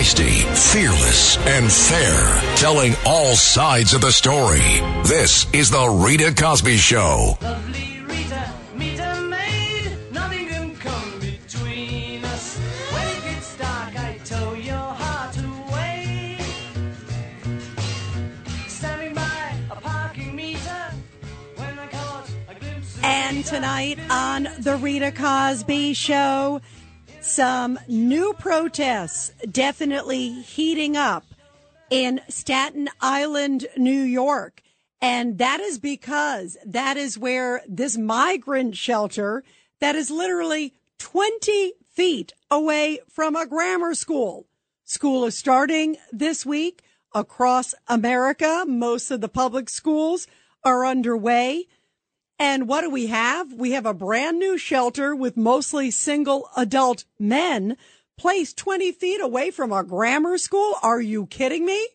Feisty, fearless, and fair, telling all sides of the story. This is The Rita Cosby Show. Lovely Rita, meet maid. Nothing can come between us. When it gets dark, I tow your heart away. Standing by a parking meter. When I caught a glimpse And tonight on The Rita Cosby Show, some new protests definitely heating up in Staten Island, New York. And that is because that is where this migrant shelter that is literally 20 feet away from a grammar school. School is starting this week across America. Most of the public schools are underway. And what do we have? We have a brand new shelter with mostly single adult men placed 20 feet away from a grammar school. Are you kidding me?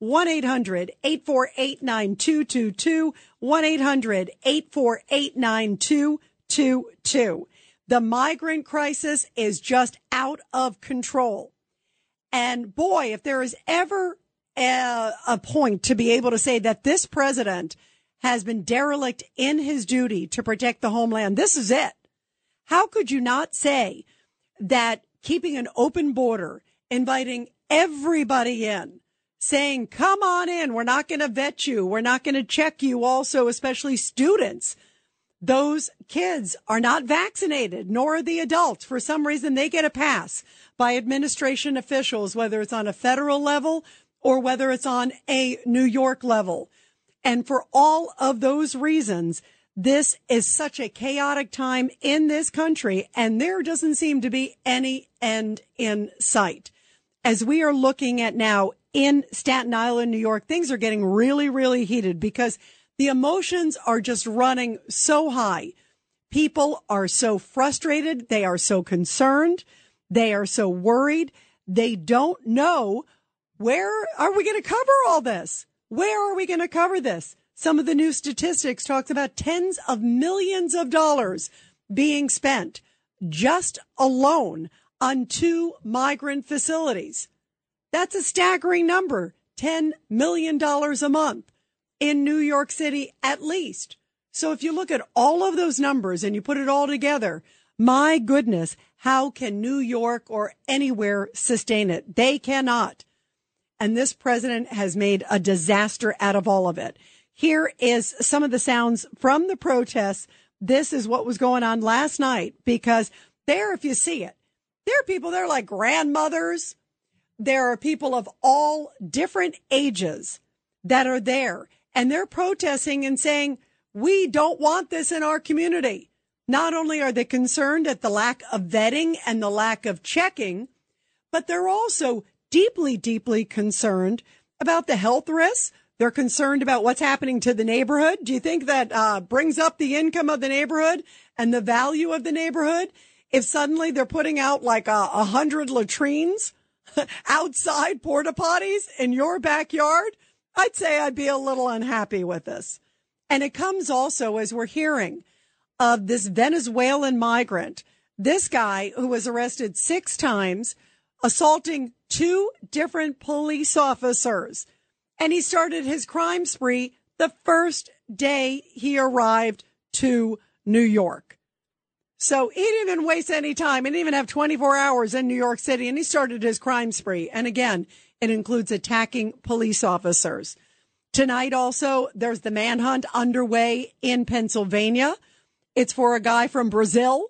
1 800 848 9222. 1 800 848 9222. The migrant crisis is just out of control. And boy, if there is ever a, a point to be able to say that this president has been derelict in his duty to protect the homeland, this is it. How could you not say that keeping an open border, inviting everybody in, saying, come on in, we're not going to vet you, we're not going to check you also, especially students. Those kids are not vaccinated, nor are the adults. For some reason, they get a pass by administration officials, whether it's on a federal level or whether it's on a New York level. And for all of those reasons, this is such a chaotic time in this country, and there doesn't seem to be any end in sight. As we are looking at now in Staten Island, New York, things are getting really, really heated because the emotions are just running so high. People are so frustrated. They are so concerned. They are so worried. They don't know where are we going to cover all this? Where are we going to cover this? Some of the new statistics talks about tens of millions of dollars being spent just alone on two migrant facilities. That's a staggering number. $10 million a month in New York City at least. So if you look at all of those numbers and you put it all together, my goodness, how can New York or anywhere sustain it? They cannot. And this president has made a disaster out of all of it. Here is some of the sounds from the protests. This is what was going on last night because there, if you see it, there are people, they're like grandmothers. There are people of all different ages that are there and they're protesting and saying, we don't want this in our community. Not only are they concerned at the lack of vetting and the lack of checking, but they're also deeply, deeply concerned about the health risks. They're concerned about what's happening to the neighborhood. Do you think that uh, brings up the income of the neighborhood and the value of the neighborhood? If suddenly they're putting out like a, a hundred latrines outside porta potties in your backyard, I'd say I'd be a little unhappy with this. And it comes also as we're hearing of this Venezuelan migrant, this guy who was arrested six times, assaulting two different police officers. And he started his crime spree the first day he arrived to New York. So he didn't even waste any time. He didn't even have 24 hours in New York City and he started his crime spree. And again, it includes attacking police officers. Tonight also, there's the manhunt underway in Pennsylvania. It's for a guy from Brazil.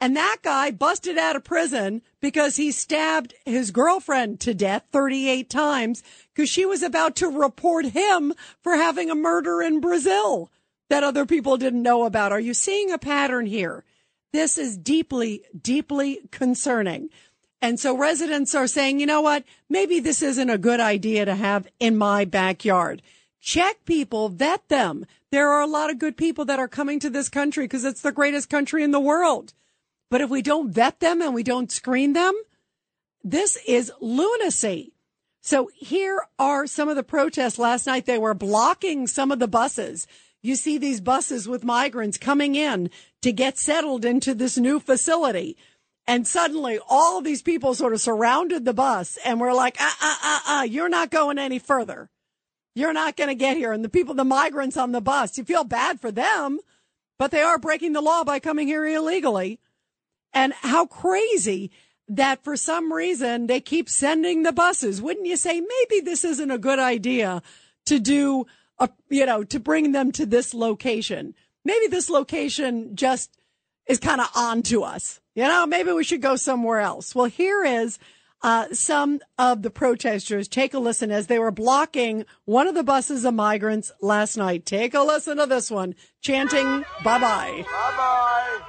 And that guy busted out of prison because he stabbed his girlfriend to death 38 times because she was about to report him for having a murder in Brazil that other people didn't know about. Are you seeing a pattern here? This is deeply, deeply concerning. And so residents are saying, you know what? Maybe this isn't a good idea to have in my backyard. Check people, vet them. There are a lot of good people that are coming to this country because it's the greatest country in the world. But if we don't vet them and we don't screen them, this is lunacy. So here are some of the protests last night. They were blocking some of the buses. You see these buses with migrants coming in to get settled into this new facility. And suddenly all these people sort of surrounded the bus and were like, ah, ah, ah, ah, you're not going any further. You're not going to get here. And the people, the migrants on the bus, you feel bad for them, but they are breaking the law by coming here illegally. And how crazy that for some reason they keep sending the buses. Wouldn't you say maybe this isn't a good idea to do a, you know, to bring them to this location? Maybe this location just is kind of on to us. You know, maybe we should go somewhere else. Well, here is uh, some of the protesters. Take a listen as they were blocking one of the buses of migrants last night. Take a listen to this one, chanting "Bye bye." Bye bye.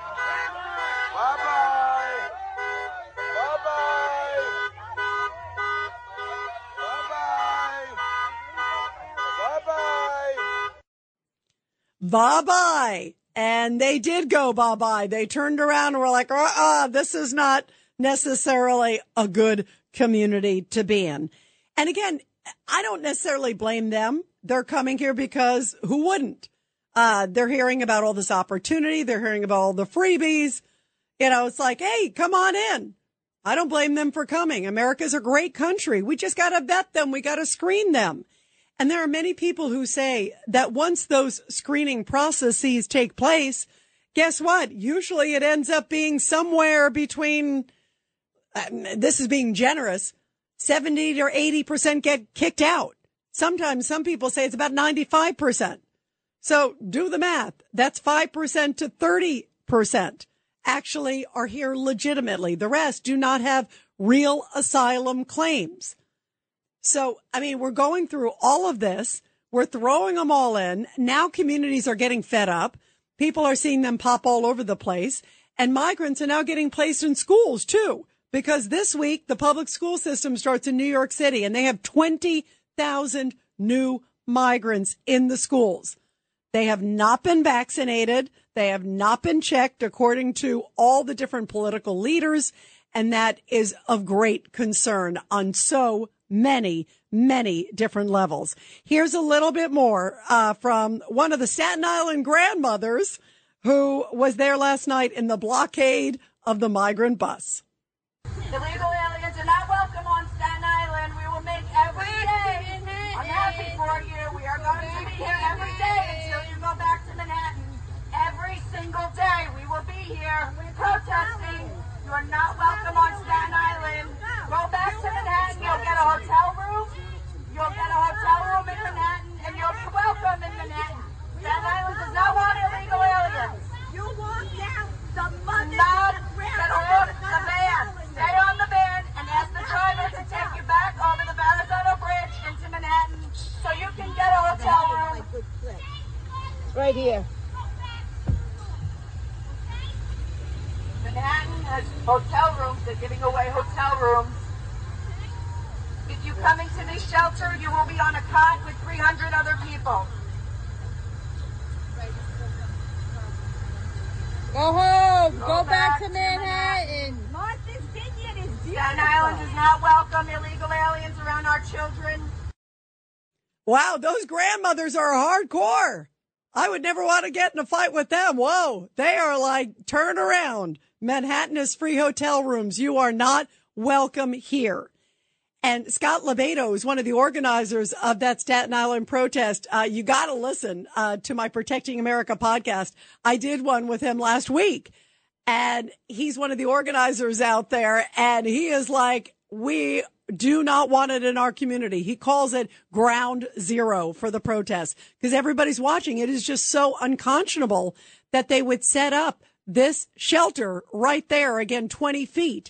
Bye bye. And they did go bye bye. They turned around and were like, uh uh, this is not necessarily a good community to be in. And again, I don't necessarily blame them. They're coming here because who wouldn't? Uh, they're hearing about all this opportunity. They're hearing about all the freebies. You know, it's like, hey, come on in. I don't blame them for coming. America's a great country. We just got to vet them. We got to screen them. And there are many people who say that once those screening processes take place, guess what? Usually it ends up being somewhere between, uh, this is being generous, 70 or 80% get kicked out. Sometimes some people say it's about 95%. So do the math. That's 5% to 30% actually are here legitimately. The rest do not have real asylum claims. So, I mean, we're going through all of this. We're throwing them all in. Now communities are getting fed up. People are seeing them pop all over the place and migrants are now getting placed in schools too. Because this week, the public school system starts in New York City and they have 20,000 new migrants in the schools. They have not been vaccinated. They have not been checked according to all the different political leaders. And that is of great concern on so many, many different levels. Here's a little bit more uh, from one of the Staten Island grandmothers who was there last night in the blockade of the migrant bus aliens are not welcome on Staten Island. We will make every day. I'm happy for you. We are going to be here every day until you go back to Manhattan. Every single day we will be here protesting. You are not welcome on Staten Island. Go back to Manhattan. You'll get a hotel room. You'll get a hotel room in Manhattan, and you'll be welcome in Manhattan. Staten Island does not want illegal aliens. You walk down the mother Not get on the van. Stay on the van and ask the driver to take you back over the Verrazano Bridge into Manhattan so you can get a hotel room. Right here. Manhattan has hotel rooms. They're giving away hotel rooms. If you come into this shelter, you will be on a cot with 300 other people. Go home. Go Go, back back, to to Manhattan. Martha's Vineyard is beautiful. Staten Island does not welcome illegal aliens around our children. Wow, those grandmothers are hardcore. I would never want to get in a fight with They are like, turn around. Manhattan is free hotel rooms. You are not welcome here. And Scott LoBaido is one of the organizers of that Staten Island protest. Uh, you got to listen uh, to my Protecting America podcast. I did one with him last week, and he's one of the organizers out there. And he is like, we do not want it in our community. He calls it ground zero for the protest because everybody's watching. It is just so unconscionable that they would set up this shelter right there, again, 20 feet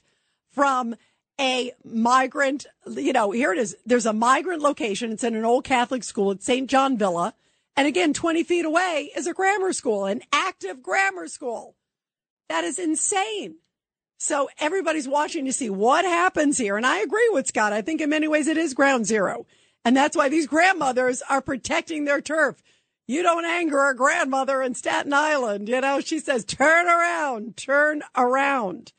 from a migrant, you know, here it is. There's a migrant location. It's in an old Catholic school at St. John Villa. And again, 20 feet away is a grammar school, an active grammar school. That is insane. So everybody's watching to see what happens here. And I agree with Scott. I think in many ways it is ground zero. And that's why these grandmothers are protecting their turf. You don't anger a grandmother in Staten Island. You know, she says, turn around, turn around.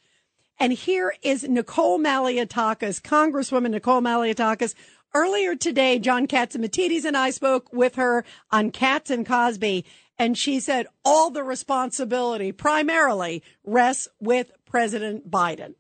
And here is Nicole Malliotakis, Congresswoman Nicole Malliotakis. Earlier today, John Catsimatidis and I spoke with her on Cats and Cosby, and she said all the responsibility primarily rests with President Biden.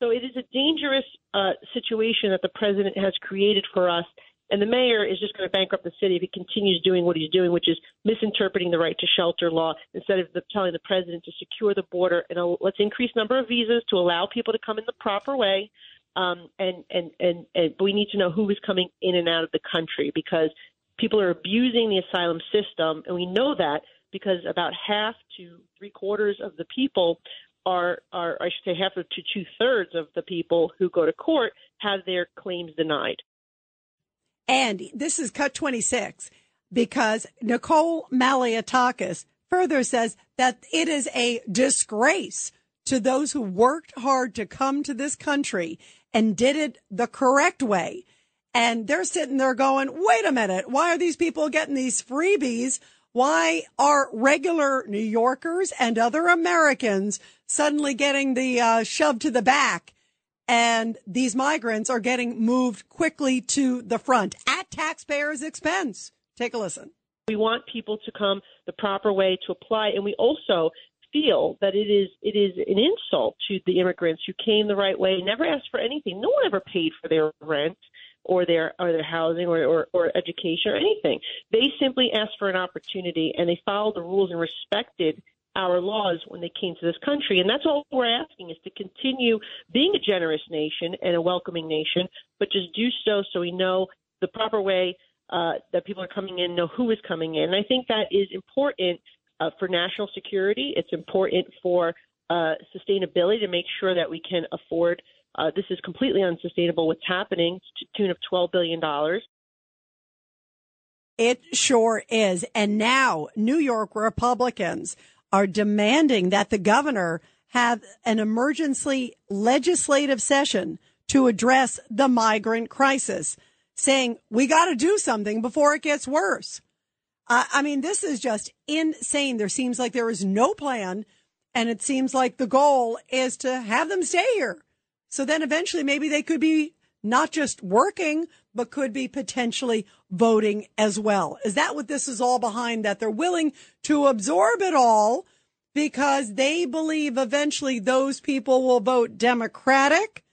So it is a dangerous uh, situation that the president has created for us. And the mayor is just going to bankrupt the city if he continues doing what he's doing, which is misinterpreting the right to shelter law instead of the, telling the president to secure the border and uh, let's increase number of visas to allow people to come in the proper way. Um, and, and, and, and we need to know who is coming in and out of the country because people are abusing the asylum system. And we know that because about half to three quarters of the people are, are I should say, half to two thirds of the people who go to court have their claims denied. And this is cut 26 because Nicole Malliotakis further says that it is a disgrace to those who worked hard to come to this country and did it the correct way. And they're sitting there going, wait a minute. Why are these people getting these freebies? Why are regular New Yorkers and other Americans suddenly getting the uh, shove to the back? And these migrants are getting moved quickly to the front at taxpayers' expense. Take a listen. We want people to come the proper way to apply, and we also feel that it is it is an insult to the immigrants who came the right way, never asked for anything. No one ever paid for their rent or their or their housing or, or, or education or anything. They simply asked for an opportunity and they followed the rules and respected our laws when they came to this country. And that's all we're asking is to continue being a generous nation and a welcoming nation, but just do so so we know the proper way uh, that people are coming in, know who is coming in. And I think that is important uh, for national security. It's important for uh, sustainability to make sure that we can afford. Uh, this is completely unsustainable. What's happening to tune of twelve billion dollars. It sure is. And now New York Republicans are demanding that the governor have an emergency legislative session to address the migrant crisis, saying we got to do something before it gets worse. Uh, I mean, this is just insane. There seems like there is no plan, and it seems like the goal is to have them stay here. So then eventually maybe they could be not just working, but could be potentially voting as well. Is that what this is all behind? That they're willing to absorb it all because they believe eventually those people will vote Democratic.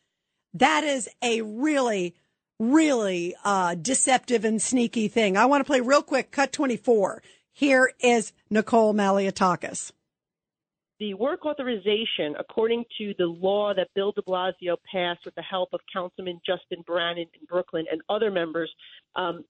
That is a really, really uh, deceptive and sneaky thing. I want to play real quick. Cut 24. Here is Nicole Malliotakis the work authorization, according to the law that Bill de Blasio passed with the help of Councilman Justin Brannan in Brooklyn and other members, um,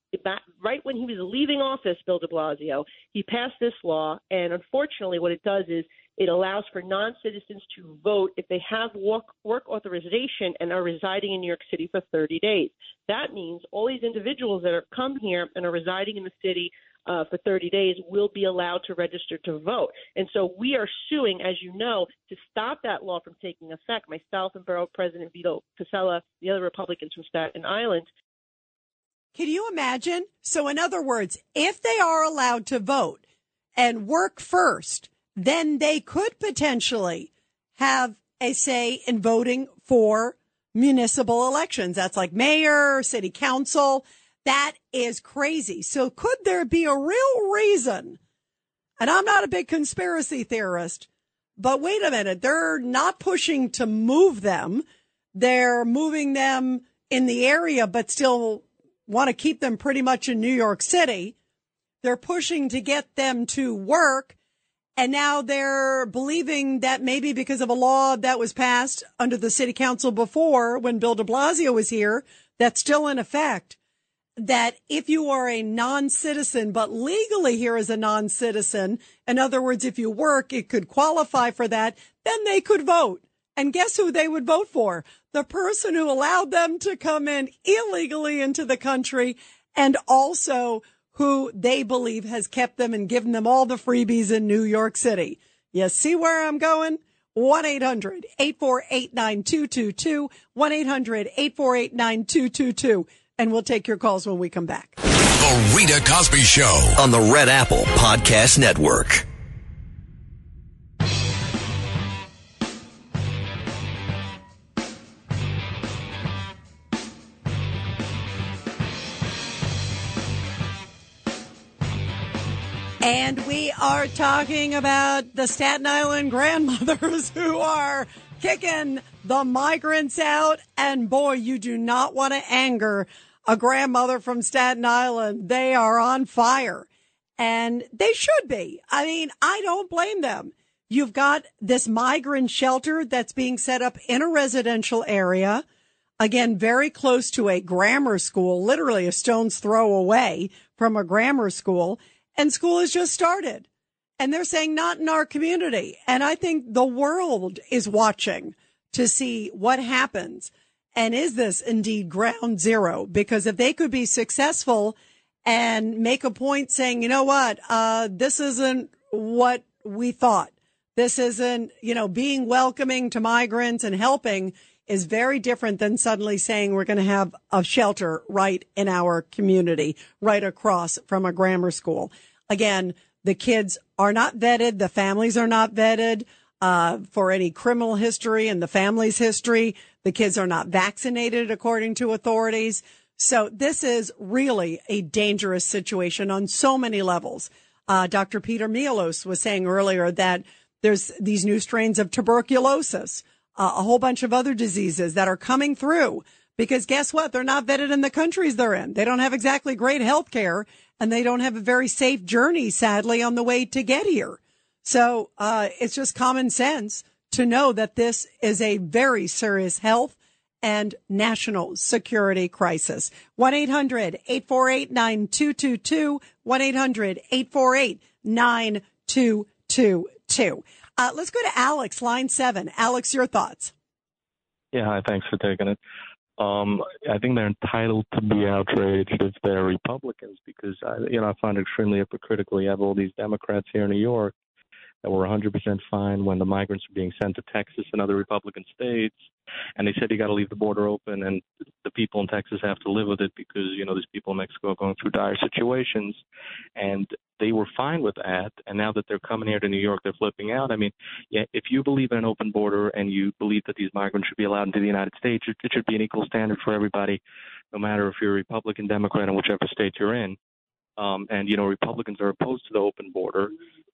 right when he was leaving office, Bill de Blasio, he passed this law. And unfortunately, what it does is it allows for non citizens to vote if they have work, work authorization and are residing in New York City for 30 days. That means all these individuals that have come here and are residing in the city uh, for 30 days will be allowed to register to vote. And so we are suing, as you know, to stop that law from taking effect. Myself and Borough President Vito Fossella, the other Republicans from Staten Island. Can you imagine? So, in other words, if they are allowed to vote and work first, then they could potentially have a say in voting for municipal elections. That's like mayor, city council. That is crazy. So could there be a real reason? And I'm not a big conspiracy theorist, but wait a minute. They're not pushing to move them. They're moving them in the area, but still want to keep them pretty much in New York City. They're pushing to get them to work. And now they're believing that maybe because of a law that was passed under the city council before when Bill de Blasio was here, that's still in effect that if you are a non-citizen, but legally here as a non-citizen, in other words, if you work, it could qualify for that, then they could vote. And guess who they would vote for? The person who allowed them to come in illegally into the country and also who they believe has kept them and given them all the freebies in New York City. You see where I'm going? 1-800-848-9222. 1-800-848-9222 and we'll take your calls when we come back. The Rita Cosby Show on the Red Apple Podcast Network. And we are talking about the Staten Island grandmothers who are kicking the migrants out. And boy, you do not want to anger a grandmother from Staten Island. They are on fire and they should be. I mean, I don't blame them. You've got this migrant shelter that's being set up in a residential area. Again, very close to a grammar school, literally a stone's throw away from a grammar school. And school has just started. And they're saying not in our community. And I think the world is watching to see what happens. And is this indeed ground zero? Because if they could be successful and make a point saying, you know what, uh, this isn't what we thought. This isn't, you know, being welcoming to migrants and helping is very different than suddenly saying we're going to have a shelter right in our community, right across from a grammar school. Again, the kids are not vetted. The families are not vetted uh, for any criminal history and the family's history. The kids are not vaccinated according to authorities. So this is really a dangerous situation on so many levels. Uh, Dr. Peter Mielos was saying earlier that there's these new strains of tuberculosis, uh, a whole bunch of other diseases that are coming through because guess what? They're not vetted in the countries they're in. They don't have exactly great health care and they don't have a very safe journey, sadly, on the way to get here. So, uh, it's just common sense to know that this is a very serious health and national security crisis. 1-800-848-9222, 1-800-848-9222. Uh, let's go to Alex, line seven. Alex, your thoughts. Yeah, hi, thanks for taking it. Um, I think they're entitled to be outraged if they're Republicans because I, you know I find it extremely hypocritical. You have all these Democrats here in New York that were 100% fine when the migrants were being sent to Texas and other Republican states, and they said you got to leave the border open, and the people in Texas have to live with it because you know these people in Mexico are going through dire situations, and they were fine with that. And now that they're coming here to New York, they're flipping out. I mean, yeah, if you believe in an open border and you believe that these migrants should be allowed into the United States, it, should be an equal standard for everybody, no matter if you're Republican, Democrat, in whichever state you're in. Um, and you know, Republicans are opposed to the open border,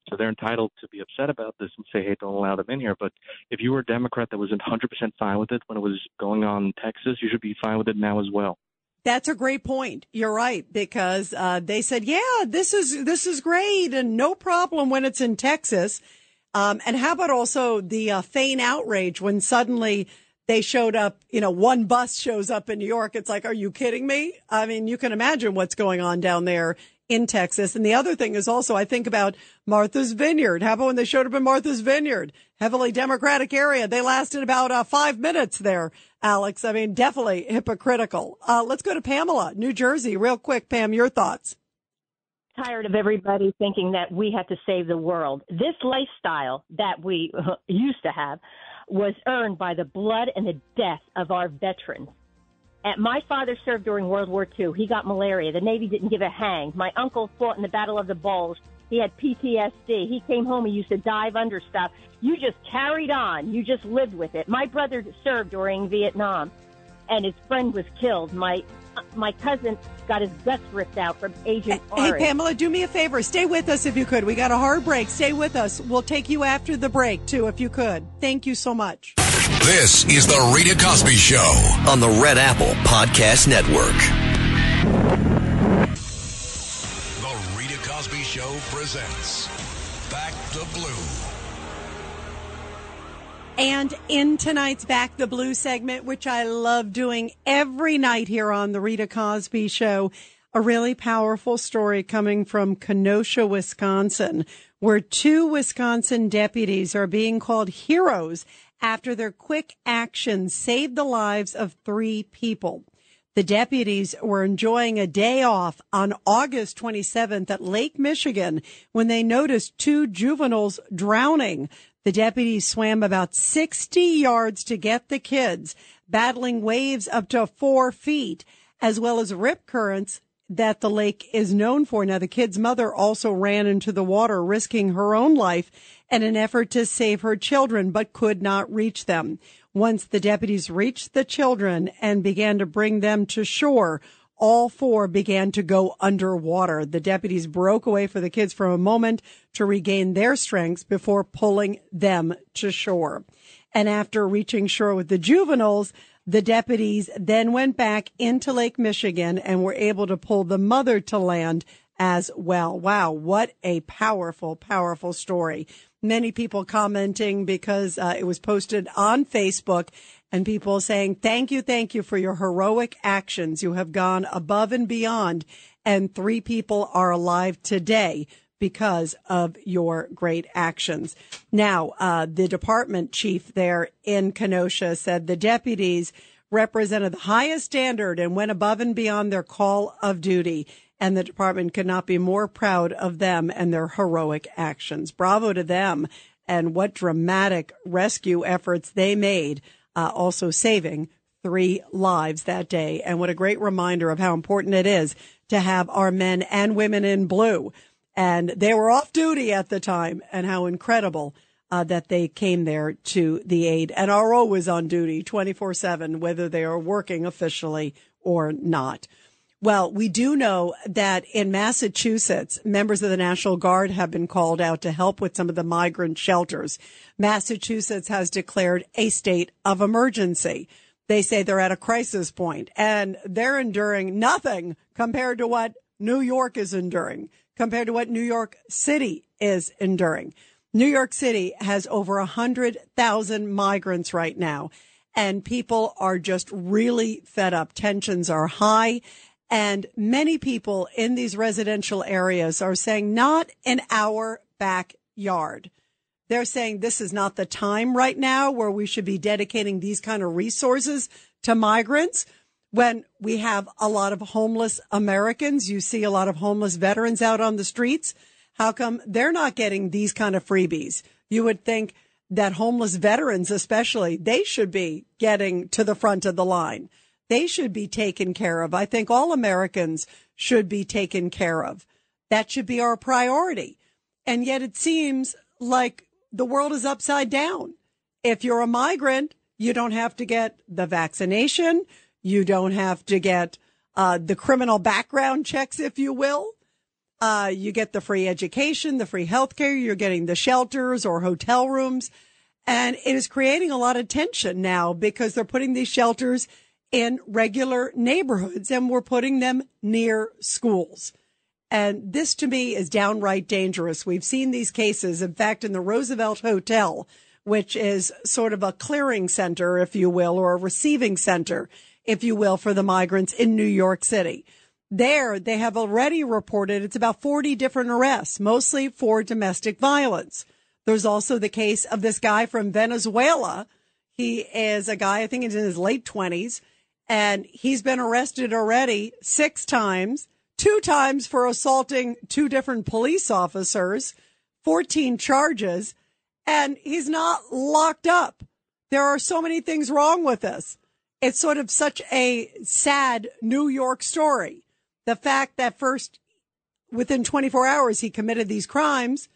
so they're entitled to be upset about this and say, "Hey, don't allow them in here." But if you were a Democrat that was 100% fine with it when it was going on in Texas, you should be fine with it now as well. That's a great point. You're right because uh, they said, "Yeah, this is this is great and no problem when it's in Texas." Um, and how about also the uh, feign outrage when suddenly they showed up? You know, one bus shows up in New York. It's like, are you kidding me? I mean, you can imagine what's going on down there in Texas. And the other thing is also, I think about Martha's Vineyard. How about when they showed up in Martha's Vineyard, heavily Democratic area? They lasted about uh, five minutes there. Alex. I mean, definitely hypocritical. Uh, let's go to Pamela, New Jersey, real quick. Pam, your thoughts. Tired of everybody thinking that we have to save the world. This lifestyle that we used to have was earned by the blood and the death of our veterans. And my father served during World War II. He got malaria. The Navy didn't give a hang. My uncle fought in the Battle of the Bulge. He had PTSD. He came home. He used to dive under stuff. You just carried on. You just lived with it. My brother served during Vietnam, and his friend was killed. My my cousin got his guts ripped out from Agent Orange. Hey, Pamela, do me a favor. Stay with us if you could. We got a hard break. Stay with us. We'll take you after the break, too, if you could. Thank you so much. This is the Rita Cosby Show. on the Red Apple Podcast Network. The Rita Cosby Show presents Back the Blue. And in tonight's Back the Blue segment, which I love doing every night here on the Rita Cosby Show, a really powerful story coming from Kenosha, Wisconsin, where two Wisconsin deputies are being called heroes after their quick actions saved the lives of three people. The deputies were enjoying a day off on August 27th at Lake Michigan when they noticed two juveniles drowning. The deputies swam about 60 yards to get the kids, battling waves up to four feet, as well as rip currents that the lake is known for. Now, the kid's mother also ran into the water, risking her own life in an effort to save her children, but could not reach them. Once the deputies reached the children and began to bring them to shore, all four began to go underwater. The deputies broke away for the kids for a moment to regain their strength before pulling them to shore. And after reaching shore with the juveniles, the deputies then went back into Lake Michigan and were able to pull the mother to land as well. Wow, what a powerful, powerful story. Many people commenting because uh, it was posted on Facebook and people saying, thank you, thank you for your heroic actions. You have gone above and beyond. And three people are alive today because of your great actions. Now, uh, the department chief there in Kenosha said the deputies represented the highest standard and went above and beyond their call of duty. And the department could not be more proud of them and their heroic actions. Bravo to them and what dramatic rescue efforts they made, uh, also saving three lives that day. And what a great reminder of how important it is to have our men and women in blue and they were off duty at the time and how incredible uh, that they came there to the aid. And RO was on duty 24 7, whether they are working officially or not. Well, we do know that in Massachusetts, members of the National Guard have been called out to help with some of the migrant shelters. Massachusetts has declared a state of emergency. They say they're at a crisis point and they're enduring nothing compared to what New York is enduring compared to what New York City is enduring. New York City has over a hundred thousand migrants right now and people are just really fed up. Tensions are high and many people in these residential areas are saying not in our backyard. They're saying this is not the time right now where we should be dedicating these kind of resources to migrants when we have a lot of homeless Americans, you see a lot of homeless veterans out on the streets. How come they're not getting these kind of freebies? You would think that homeless veterans, especially, they should be getting to the front of the line. They should be taken care of. I think all Americans should be taken care of. That should be our priority. And yet it seems like the world is upside down. If you're a migrant, you don't have to get the vaccination. You don't have to get uh, the criminal background checks, if you will. Uh, you get the free education, the free health care. You're getting the shelters or hotel rooms. And it is creating a lot of tension now because they're putting these shelters in regular neighborhoods and we're putting them near schools. And this to me is downright dangerous. We've seen these cases. In fact, in the Roosevelt Hotel, which is sort of a clearing center, if you will, or a receiving center if you will, for the migrants in New York City. There, they have already reported it's about 40 different arrests, mostly for domestic violence. There's also the case of this guy from Venezuela. He is a guy, I think he's in his late 20s, and he's been arrested already six times, two times for assaulting two different police officers, 14 charges, and he's not locked up. There are so many things wrong with this it's sort of such a sad New York story. The fact that first within 24 hours he committed these crimes,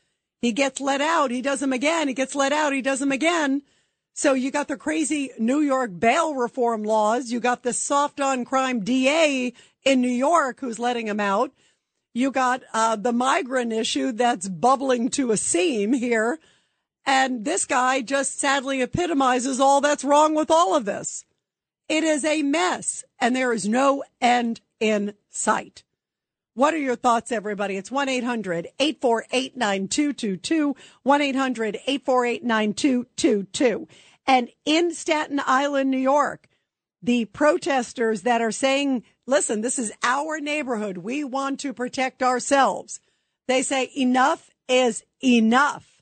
he gets let out, he does them again, he gets let out, he does them again. So you got the crazy New York bail reform laws, you got the soft on crime DA in New York who's letting him out. You got uh, the migrant issue that's bubbling to a seam here. And this guy just sadly epitomizes all that's wrong with all of this. It is a mess and there is no end in sight. What are your thoughts, everybody? It's 1-800-848-9222, 1-800-848-9222. And in Staten Island, New York, the protesters that are saying, listen, this is our neighborhood. We want to protect ourselves. They say enough is enough.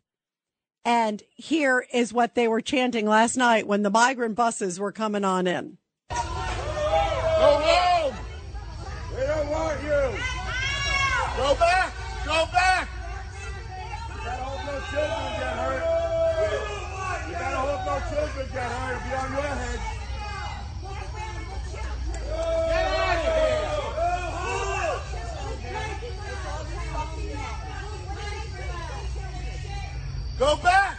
And here is what they were chanting last night when the migrant buses were coming on in. Oh, Go home! We don't want you! Go back! Go back! You gotta hope no children get hurt. You gotta hope no children get hurt. It'll be on your head. Get out of here! Go back!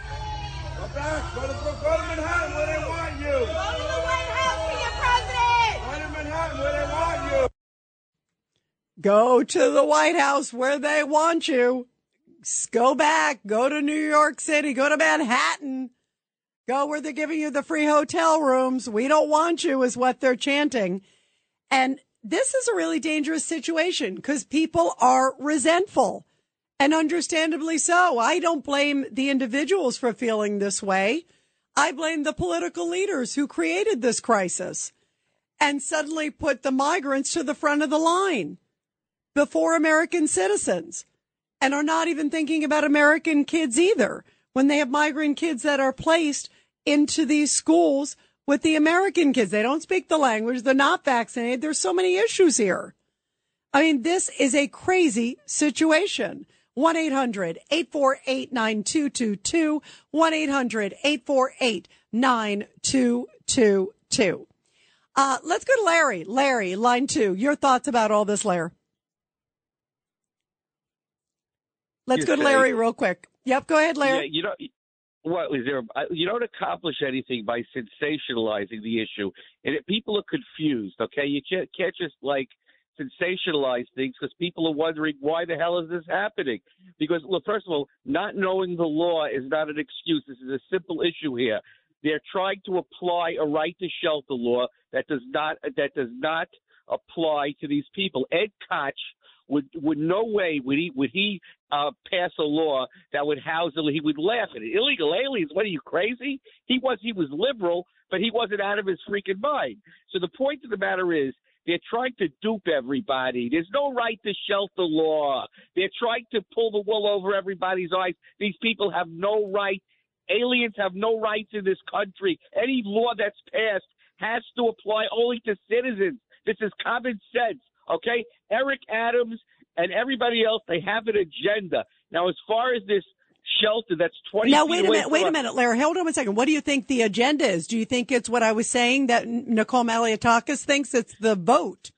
Go back! Go to, go to Manhattan where they want you! Go to the White House for your president! Go to Manhattan where they want you! Go to the White House where they want you. Go back. Go to New York City. Go to Manhattan. Go where they're giving you the free hotel rooms. We don't want you, is what they're chanting. And this is a really dangerous situation because people are resentful and understandably so. I don't blame the individuals for feeling this way. I blame the political leaders who created this crisis and suddenly put the migrants to the front of the line before American citizens and are not even thinking about American kids either when they have migrant kids that are placed into these schools with the American kids. They don't speak the language. They're not vaccinated. There's so many issues here. I mean, this is a crazy situation. 1 800 848 9222. 1 800 848 9222. Uh, let's go to Larry. Larry, line two. Your thoughts about all this, Larry? Let's go to Larry real quick. Yep, go ahead, Larry. Yeah, you know, what is there? uh, You don't accomplish anything by sensationalizing the issue, and people are confused. Okay, you can't can't just like sensationalize things because people are wondering why the hell is this happening? Because well, first of all, not knowing the law is not an excuse. This is a simple issue here. They're trying to apply a right to shelter law that does not that does not apply to these people. Ed Koch would would no way would he would he uh, pass a law that would house he would laugh at it. Illegal aliens? What are you crazy? He was he was liberal, but he wasn't out of his freaking mind. So the point of the matter is. They're trying to dupe everybody. There's no right to shelter law. They're trying to pull the wool over everybody's eyes. These people have no right. Aliens have no rights in this country. Any law that's passed has to apply only to citizens. This is common sense, okay? Eric Adams and everybody else, they have an agenda. Now, as far as this shelter that's 20 Now, wait a minute, wait a minute, Larry. Hold on a second. What do you think the agenda is? Do you think it's what I was saying that Nicole Malliotakis thinks it's the vote?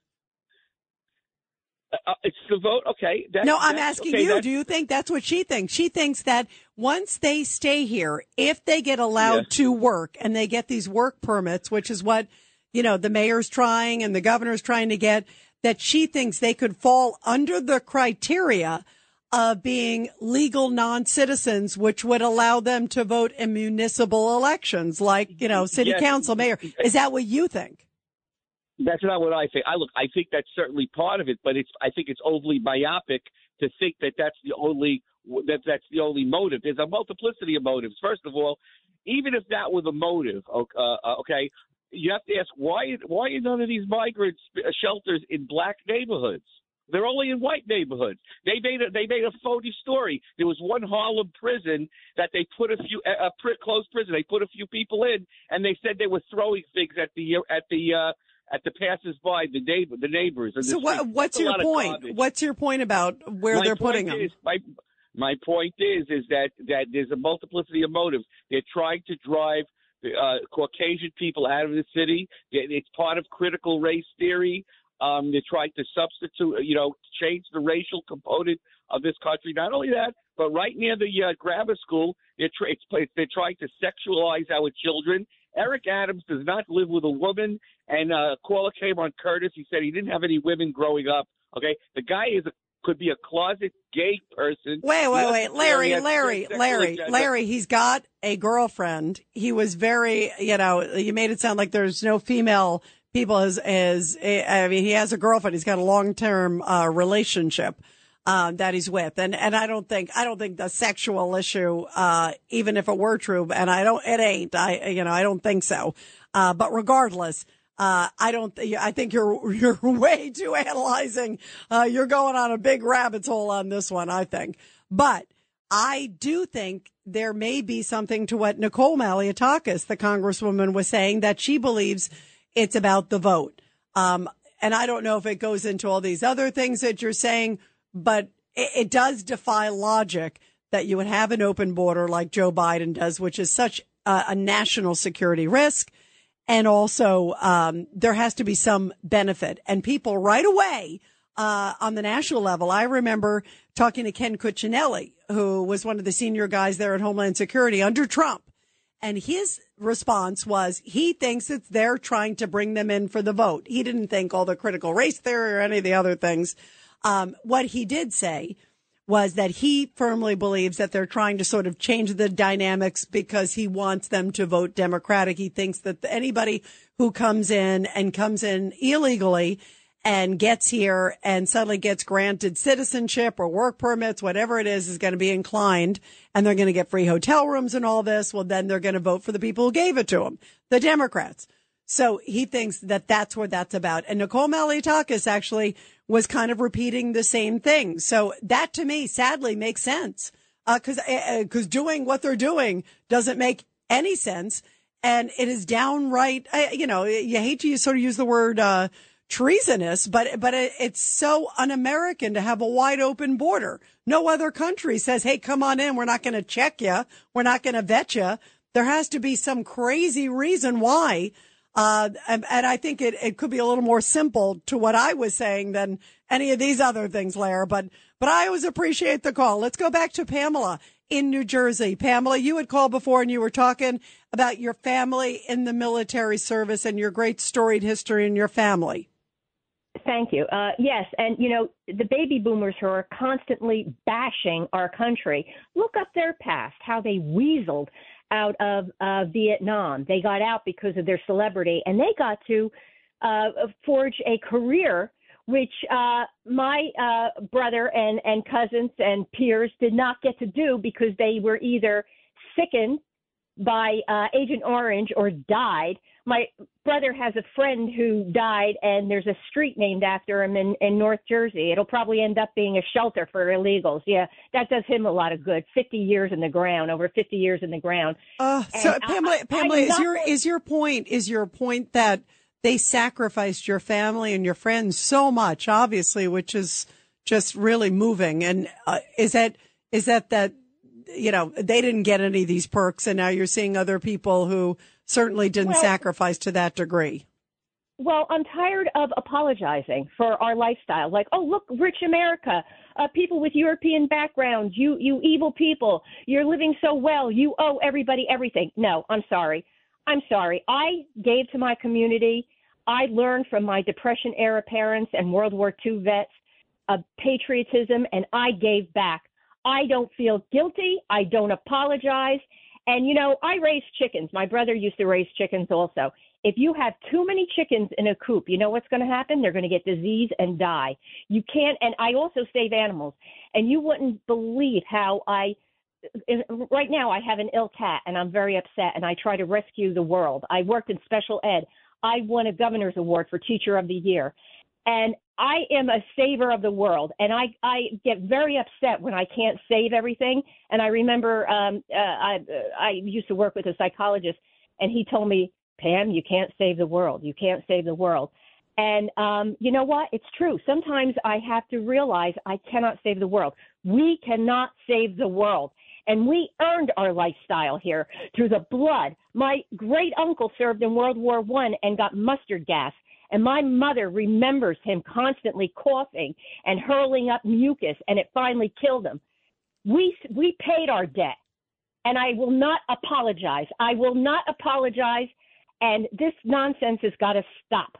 Uh, it's the vote, okay? That, no, I'm asking okay, you. Do you think that's what she thinks? She thinks that once they stay here, if they get allowed Yes. to work and they get these work permits, which is what, you know, the mayor's trying and the governor's trying to get, that she thinks they could fall under the criteria of being legal non-citizens, which would allow them to vote in municipal elections, like, you know, city Yes. council, mayor. Is that what you think? That's not what I think. I look. I think that's certainly part of it, but it's. I think it's overly myopic to think that that's the only that that's the only motive. There's a multiplicity of motives. First of all, even if that were the motive, uh, uh, okay, you have to ask why why are none of these migrant shelters in black neighborhoods? They're only in white neighborhoods. They made a they made a phony story. There was one Harlem prison that they put a few a, a pri- closed prison. They put a few people in, and they said they were throwing things at the at the uh, at the passers-by, the neighbor, the neighbors. the So what, what's your point? What's your point about where My they're putting them? is- my my point is is that that there's a multiplicity of motives. They're trying to drive uh, Caucasian people out of the city. It's part of critical race theory. Um, they're trying to substitute, you know, change the racial component of this country. Not only that, but right near the uh, grammar school, they're, tra- they're trying to sexualize our children. Eric Adams does not live with a woman, and uh, caller came on Curtis. He said he didn't have any women growing up. Okay, the guy is a, could be a closet gay person. Wait, wait, wait, Larry, Larry, Larry. Larry. He's got a girlfriend. He was very, you know, you made it sound like there's no female people as as I mean, he has a girlfriend. He's got a long term uh, relationship. Um, that he's with, and and I don't think I don't think the sexual issue, uh, even if it were true, and I don't, it ain't. I you know I don't think so. Uh, but regardless, uh, I don't. Th- I think you're you're way too analyzing. Uh, you're going on a big rabbit's hole on this one. I think, but I do think there may be something to what Nicole Malliotakis, the congresswoman, was saying that she believes it's about the vote. Um, and I don't know if it goes into all these other things that you're saying, but it, it does defy logic that you would have an open border like Joe Biden does, which is such a, a national security risk. And also, um, there has to be some benefit and people right away, uh, on the national level. I remember talking to Ken Cuccinelli, who was one of the senior guys there at Homeland Security under Trump. And his response was he thinks it's they're trying to bring them in for the vote. He didn't think all the critical race theory or any of the other things. Um, what he did say was that he firmly believes that they're trying to sort of change the dynamics because he wants them to vote Democratic. He thinks that anybody who comes in and comes in illegally and gets here and suddenly gets granted citizenship or work permits, whatever it is, is going to be inclined and they're going to get free hotel rooms and all this. Well, then they're going to vote for the people who gave it to them, the Democrats. So he thinks that that's what that's about. And Nicole Malliotakis actually was kind of repeating the same thing. So that to me, sadly, makes sense. Uh, cause, uh, cause doing what they're doing doesn't make any sense. And it is downright, uh, you know, you hate to sort of use the word, uh, treasonous, but, but it, it's so un-American to have a wide open border. No other country says, Hey, come on in. We're not going to check you. We're not going to vet you. There has to be some crazy reason why uh, and, and, I think it, it could be a little more simple to what I was saying than any of these other things, Lair. But, but I always appreciate the call. Let's go back to Pamela in New Jersey. Pamela, you had called before and you were talking about your family in the military service and your great storied history in your family. Thank you. Uh, yes, and you know the baby boomers who are constantly bashing our country. Look up their past, how they weaseled out of uh, Vietnam. They got out because of their celebrity, and they got to uh, forge a career which uh, my uh, brother and, and cousins and peers did not get to do because they were either sickened by uh, Agent Orange or died my brother has a friend who died and there's a street named after him in, in North Jersey. It'll probably end up being a shelter for illegals. Yeah, that does him a lot of good. 50 years in the ground, over 50 years in the ground. Uh, so Pamela, I, Pamela, I is your, is your point, is your point that they sacrificed your family and your friends so much, obviously, which is just really moving. And uh, is that, is that that, you know, they didn't get any of these perks and now you're seeing other people who certainly didn't well, sacrifice to that degree. Well, I'm tired of apologizing for our lifestyle. Like, oh, look, rich America, uh, people with European backgrounds, you, you evil people, you're living so well, you owe everybody everything. No, I'm sorry. I'm sorry. I gave to my community. I learned from my Depression era parents and World War II vets of patriotism, and I gave back. I don't feel guilty. I don't apologize. And you know, I raise chickens. My brother used to raise chickens also. If you have too many chickens in a coop, you know what's going to happen? They're going to get disease and die. You can't, and I also save animals. And you wouldn't believe how I, right now, I have an ill cat and I'm very upset and I try to rescue the world. I worked in special ed. I won a governor's award for teacher of the year. And I am a saver of the world, and I I get very upset when I can't save everything. And I remember um, uh, I I used to work with a psychologist, and he told me, Pam, you can't save the world. You can't save the world. And um, you know what? It's true. Sometimes I have to realize I cannot save the world. We cannot save the world. And we earned our lifestyle here through the blood. My great uncle served in World War One and got mustard gas. And my mother remembers him constantly coughing and hurling up mucus, and it finally killed him. We, we paid our debt, and I will not apologize. I will not apologize, and this nonsense has got to stop.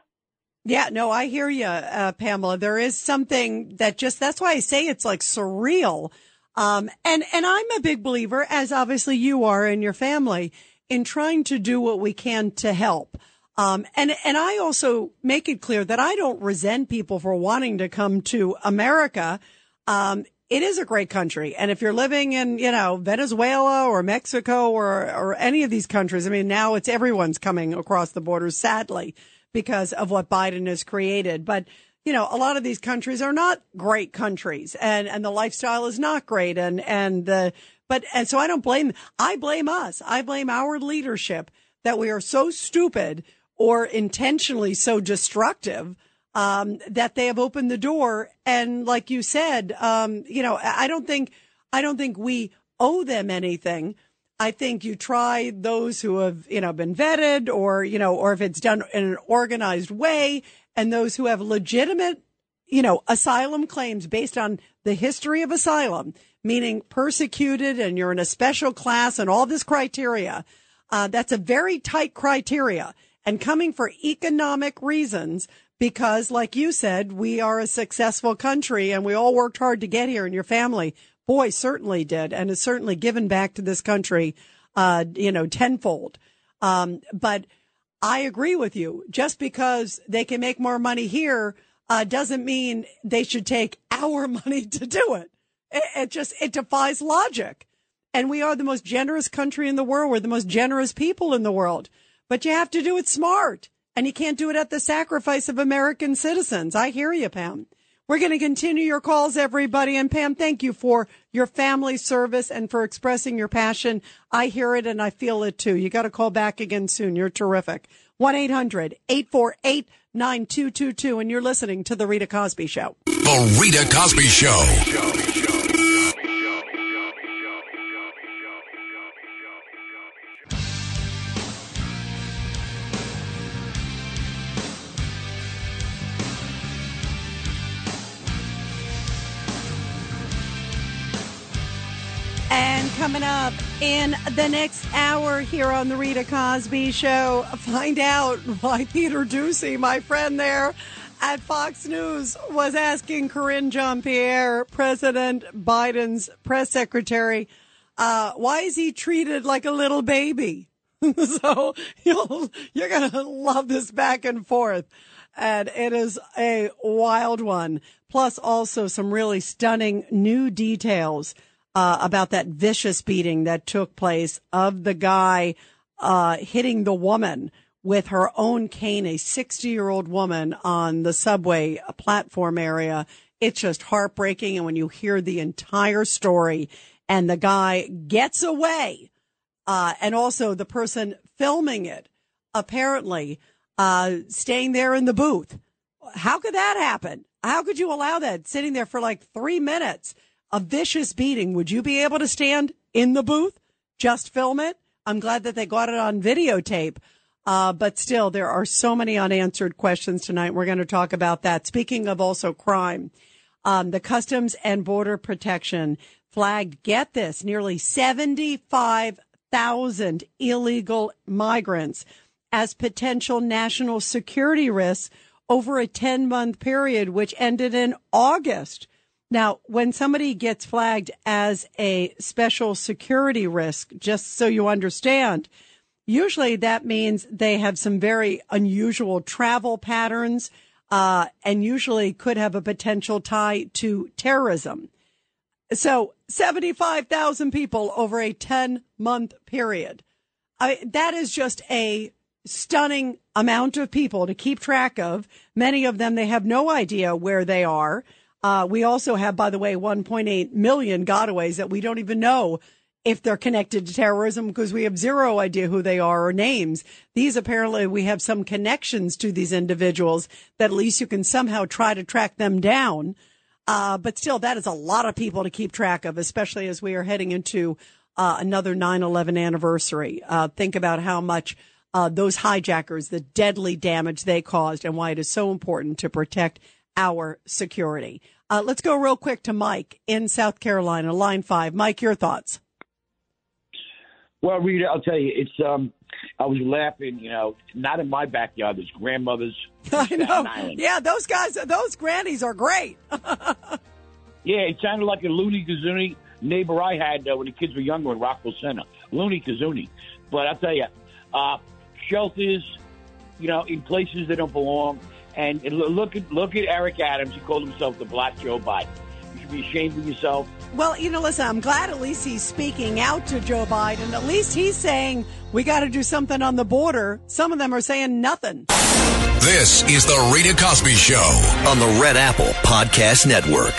Yeah, no, I hear you, uh, Pamela. There is something that just, that's why I say it's like surreal. Um, and, and I'm a big believer, as obviously you are and your family, in trying to do what we can to help. Um, and, and I also make it clear that I don't resent people for wanting to come to America. Um, it is a great country. And if you're living in, you know, Venezuela or Mexico or, or any of these countries, I mean, now it's everyone's coming across the borders, sadly, because of what Biden has created. But, you know, a lot of these countries are not great countries and, and the lifestyle is not great. And, and the, but, and so I don't blame, I blame us. I blame our leadership that we are so stupid or intentionally so destructive um, that they have opened the door. And like you said, um, you know, I don't think I don't think we owe them anything. I think you try those who have, you know, been vetted or, you know, or if it's done in an organized way and those who have legitimate, you know, asylum claims based on the history of asylum, meaning persecuted and you're in a special class and all this criteria. Uh, that's a very tight criteria and coming for economic reasons because, like you said, we are a successful country and we all worked hard to get here and your family, boy, certainly did and has certainly given back to this country, uh, you know, tenfold. Um, but I agree with you. Just because they can make more money here, uh, doesn't mean they should take our money to do it. It, it just, it defies logic. And we are the most generous country in the world. We're the most generous people in the world, but you have to do it smart and you can't do it at the sacrifice of American citizens. I hear you, Pam. We're going to continue your calls, everybody. And Pam, thank you for your family service and for expressing your passion. I hear it and I feel it too. You got to call back again soon. You're terrific. 1-800-848-9222. And you're listening to The Rita Cosby Show. The Rita Cosby Show. Coming up in the next hour here on the Rita Cosby Show, find out why Peter Doocy, my friend there at Fox News, was asking Karine Jean-Pierre, President Biden's press secretary, uh, why is he treated like a little baby? so you'll, you're going to love this back and forth. And it is a wild one. Plus also some really stunning new details uh, about that vicious beating that took place of the guy uh, hitting the woman with her own cane, a 60 year old woman on the subway platform area. It's just heartbreaking. And when you hear the entire story and the guy gets away, uh, and also the person filming it apparently uh, staying there in the booth. How could that happen? How could you allow that sitting there for like three minutes? A vicious beating, would you be able to stand in the booth, just film it? I'm glad that they got it on videotape. Uh, but still, there are so many unanswered questions tonight. We're going to talk about that. Speaking of also crime, um, the Customs and Border Protection flagged, get this, nearly 75,000 illegal migrants as potential national security risks over a 10 month period, which ended in August. Now, when somebody gets flagged as a special security risk, just so you understand, usually that means they have some very unusual travel patterns, uh, and usually could have a potential tie to terrorism. So 75,000 people over a 10 month period. I, that is just a stunning amount of people to keep track of. Many of them, they have no idea where they are. Uh, we also have, by the way, 1.8 million gotaways that we don't even know if they're connected to terrorism because we have zero idea who they are or names. These apparently we have some connections to these individuals that at least you can somehow try to track them down. Uh, but still, that is a lot of people to keep track of, especially as we are heading into uh, another 9-11 anniversary. Uh, think about how much uh, those hijackers, the deadly damage they caused and why it is so important to protect our security. Uh, let's go real quick to Mike in South Carolina, line five. Mike, your thoughts? Well, Rita, I'll tell you, it's um, I was laughing, you know, not in my backyard. There's grandmothers. I know. Yeah, those guys, those grannies are great. yeah, it sounded like a loony kazoonie neighbor I had uh, when the kids were younger in Rockville Center. Loony kazoonie. But I'll tell you, uh, shelters, you know, in places they don't belong. And look at look at Eric Adams. He called himself the Black Joe Biden. You should be ashamed of yourself. Well, you know, listen, I'm glad at least he's speaking out to Joe Biden. At least he's saying we got to do something on the border. Some of them are saying nothing. This is the Rita Cosby Show on the Red Apple Podcast Network.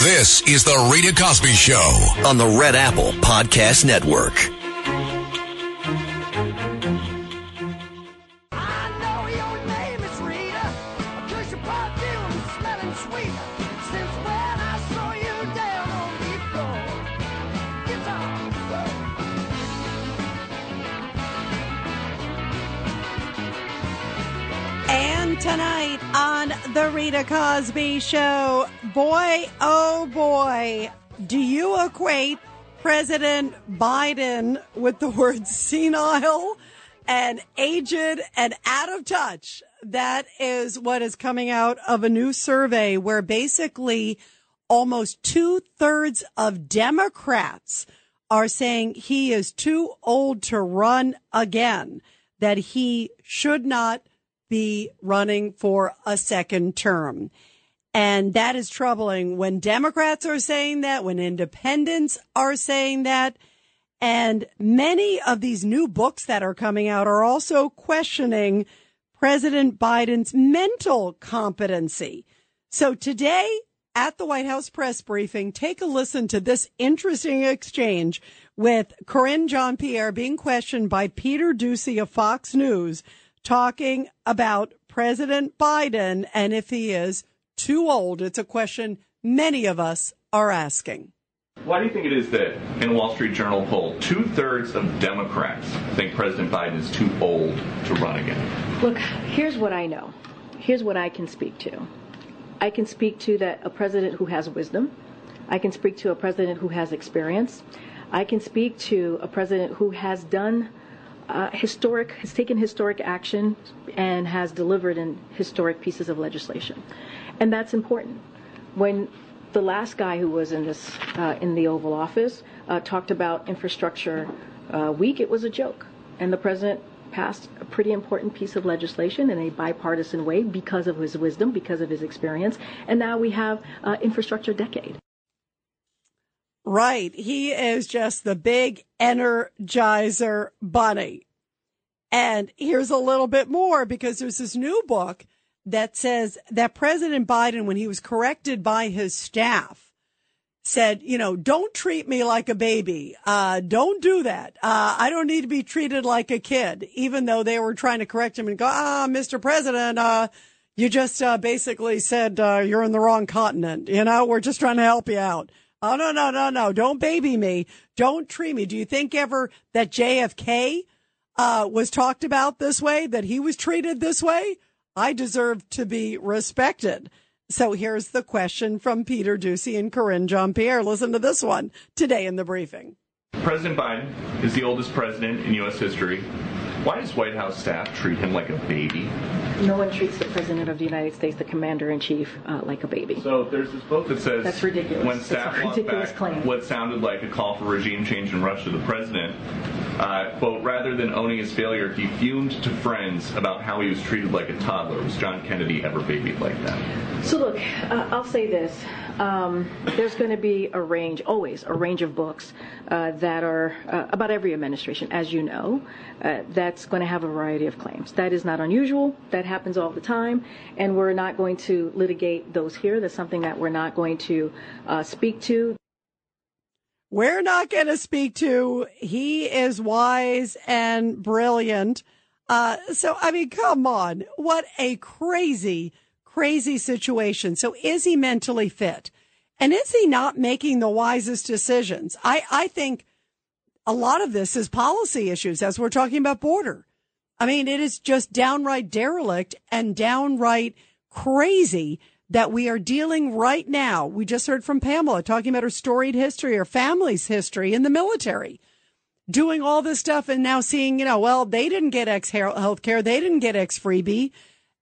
This is the Rita Cosby Show on the Red Apple Podcast Network. Tonight on The Rita Cosby Show. Boy, oh boy, do you equate President Biden with the word senile? and aged and out of touch. That is what is coming out of a new survey where basically almost two thirds of Democrats are saying he is too old to run again, that he should not be running for a second term. And that is troubling when Democrats are saying that, when independents are saying that. And many of these new books that are coming out are also questioning President Biden's mental competency. So today at the White House press briefing, take a listen to this interesting exchange with Karine Jean-Pierre being questioned by Peter Doocy of Fox News, talking about President Biden and if he is too old. It's a question many of us are asking. Why do you think it is that in a Wall Street Journal poll, two thirds of Democrats think President Biden is too old to run again? Look, here's what I know. Here's what I can speak to. I can speak to that a president who has wisdom. I can speak to a president who has experience. I can speak to a president who has done uh, historic, has taken historic action and has delivered in historic pieces of legislation, and that's important. When the last guy who was in this uh, in the Oval Office uh, talked about infrastructure uh, week, it was a joke, and the president passed a pretty important piece of legislation in a bipartisan way because of his wisdom, because of his experience, and now we have uh, infrastructure decade. Right. He is just the big energizer bunny. And here's a little bit more because there's this new book that says that President Biden, when he was corrected by his staff, said, you know, don't treat me like a baby. Uh, don't do that. Uh, I don't need to be treated like a kid, even though they were trying to correct him and go, ah, Mr. President, uh, you just, uh, basically said, uh, you're in the wrong continent. You know, we're just trying to help you out. Oh, no, no, no, no. Don't baby me. Don't treat me. Do you think ever that JFK, uh, was talked about this way, that he was treated this way? I deserve to be respected. So here's the question from Peter Doocy and Karine Jean-Pierre. Listen to this one today in the briefing. President Biden is the oldest president in U.S. history. Why does White House staff treat him like a baby? No one treats the president of the United States, the commander in chief, uh, like a baby. So there's this book that says That's ridiculous. when That's staff a ridiculous back claim. what sounded like a call for regime change in Russia, the president, uh, quote, rather than owning his failure, he fumed to friends about how he was treated like a toddler. Was John Kennedy ever babied like that? So look, uh, I'll say this. Um, there's going to be a range, always a range of books uh, that are uh, about every administration, as you know, uh, that's going to have a variety of claims. That is not unusual. That happens all the time, and we're not going to litigate those here. That's something that we're not going to uh, speak to. We're not going to speak to. He is wise and brilliant. Uh, so, I mean, come on. What a crazy, crazy situation. So is he mentally fit? And is he not making the wisest decisions? I, I think a lot of this is policy issues as we're talking about border. I mean, it is just downright derelict and downright crazy that we are dealing right now. We just heard from Pamela talking about her storied history, her family's history in the military, doing all this stuff and now seeing, you know, well, they didn't get X health care. They didn't get X freebie.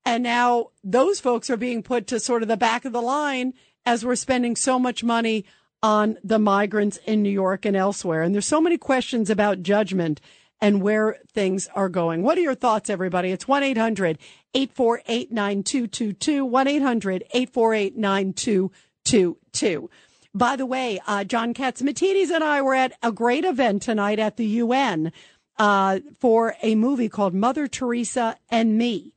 And now those folks are being put to sort of the back of the line as we're spending so much money on the migrants in New York and elsewhere. And there's so many questions about judgment and where things are going. What are your thoughts, everybody? It's 1 800 848 9222. 1 800 848 9222. By the way, uh, John Catsimatidis and I were at a great event tonight at the UN uh, for a movie called Mother Teresa and Me.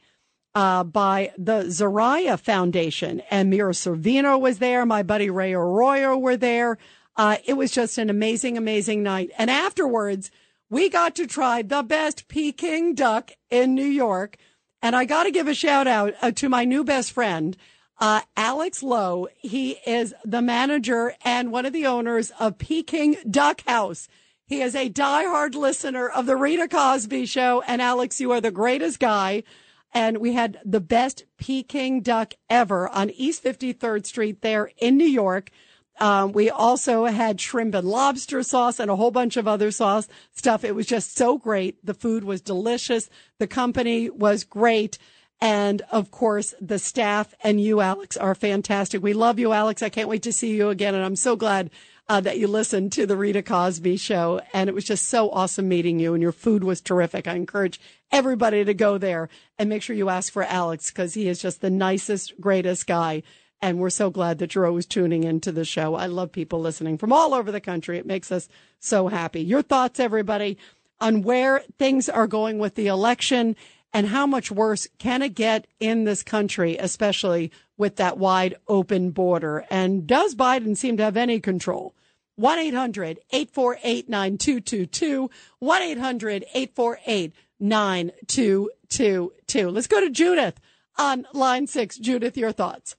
Uh, by the Zariah Foundation. And Mira Sorvino was there. My buddy Ray Arroyo were there. Uh, it was just an amazing, amazing night. And afterwards, we got to try the best Peking duck in New York. And I got to give a shout out uh, to my new best friend, uh, Alex Lowe. He is the manager and one of the owners of Peking Duck House. He is a diehard listener of the Rita Cosby show. And Alex, you are the greatest guy and we had the best Peking duck ever on East 53rd Street there in New York. Um, we also had shrimp and lobster sauce and a whole bunch of other sauce stuff. It was just so great. The food was delicious. The company was great. And of course, the staff and you, Alex, are fantastic. We love you, Alex. I can't wait to see you again. And I'm so glad uh, that you listened to the Rita Cosby show. And it was just so awesome meeting you, and your food was terrific. I encourage everybody to go there and make sure you ask for Alex because he is just the nicest, greatest guy. And we're so glad that you're always tuning into the show. I love people listening from all over the country. It makes us so happy. Your thoughts, everybody, on where things are going with the election and how much worse can it get in this country, especially with that wide open border? And does Biden seem to have any control? 1 800 848 9222. 1 800 848 9222. Let's go to Judith on line six. Judith, your thoughts.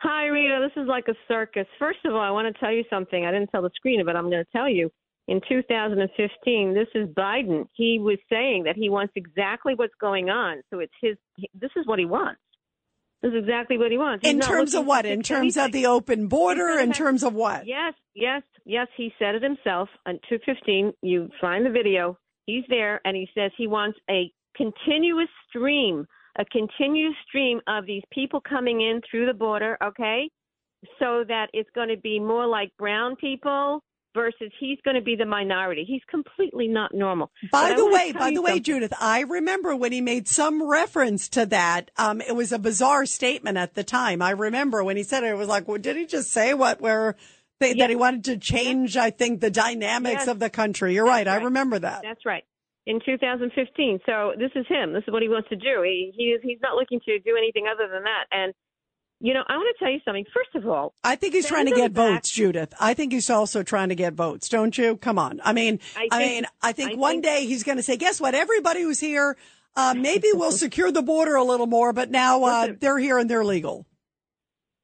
Hi, Rita. This is like a circus. First of all, I want to tell you something. I didn't tell the screen, but I'm going to tell you. In 2015, this is Biden. He was saying that he wants exactly what's going on. So it's his. This is what he wants. This is exactly what he wants. He's in terms of what? In terms of the open border? In terms of what? Yes, yes, yes. He said it himself on 215. You find the video. He's there, and he says he wants a continuous stream, a continuous stream of these people coming in through the border. Okay, so that it's going to be more like brown people versus he's going to be the minority. He's completely not normal. By But the way, by the way, something. Judith, I remember when he made some reference to that. Um, it was a bizarre statement at the time. I remember when he said it, it was like, well, did he just say what where they, that he wanted to change? I think the dynamics Yes. of the country. You're right. I remember that. That's right. In 2015. So this is him. This is what he wants to do. He, he is, he's not looking to do anything other than that. And, you know, I want to tell you something. First of all, I think he's trying to get back- votes, Judith. I think he's also trying to get votes, don't you? Come on. I mean, I, I mean, I think I one think- day he's going to say, guess what? Everybody who's here, uh, maybe we'll secure the border a little more, but now, uh, they're here and they're legal.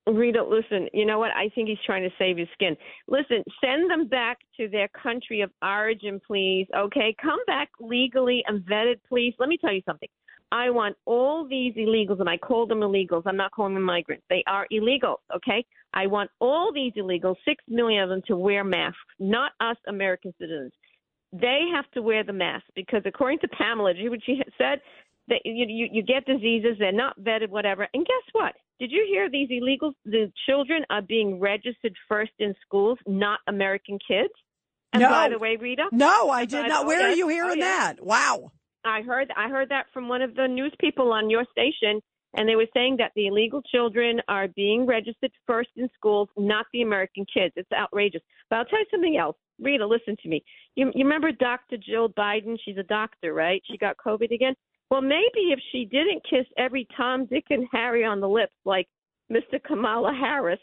Rita, listen, you know what? I think he's trying to save his skin. Listen, send them back to their country of origin, please. Okay? Come back legally and vetted, please. Let me tell you something. I want all these illegals, and I call them illegals. I'm not calling them migrants. They are illegals, okay? I want all these illegals, six million of them, to wear masks, not us American citizens. They have to wear the mask because, according to Pamela, did you what she said? That you, you you get diseases, they're not vetted, whatever. And guess what? Did you hear these illegals? The children are being registered first in schools, not American kids. And No. by the way, Rita, No, I did not. Where are you Oh, hearing that? Wow. I heard I heard that from one of the news people on your station, and they were saying that the illegal children are being registered first in schools, not the American kids. It's outrageous. But I'll tell you something else. Rita, listen to me. You, you remember Dr. Jill Biden? She's a doctor, right? She got COVID again. Well, maybe if she didn't kiss every Tom, Dick, and Harry on the lips like Mr. Kamala Harris,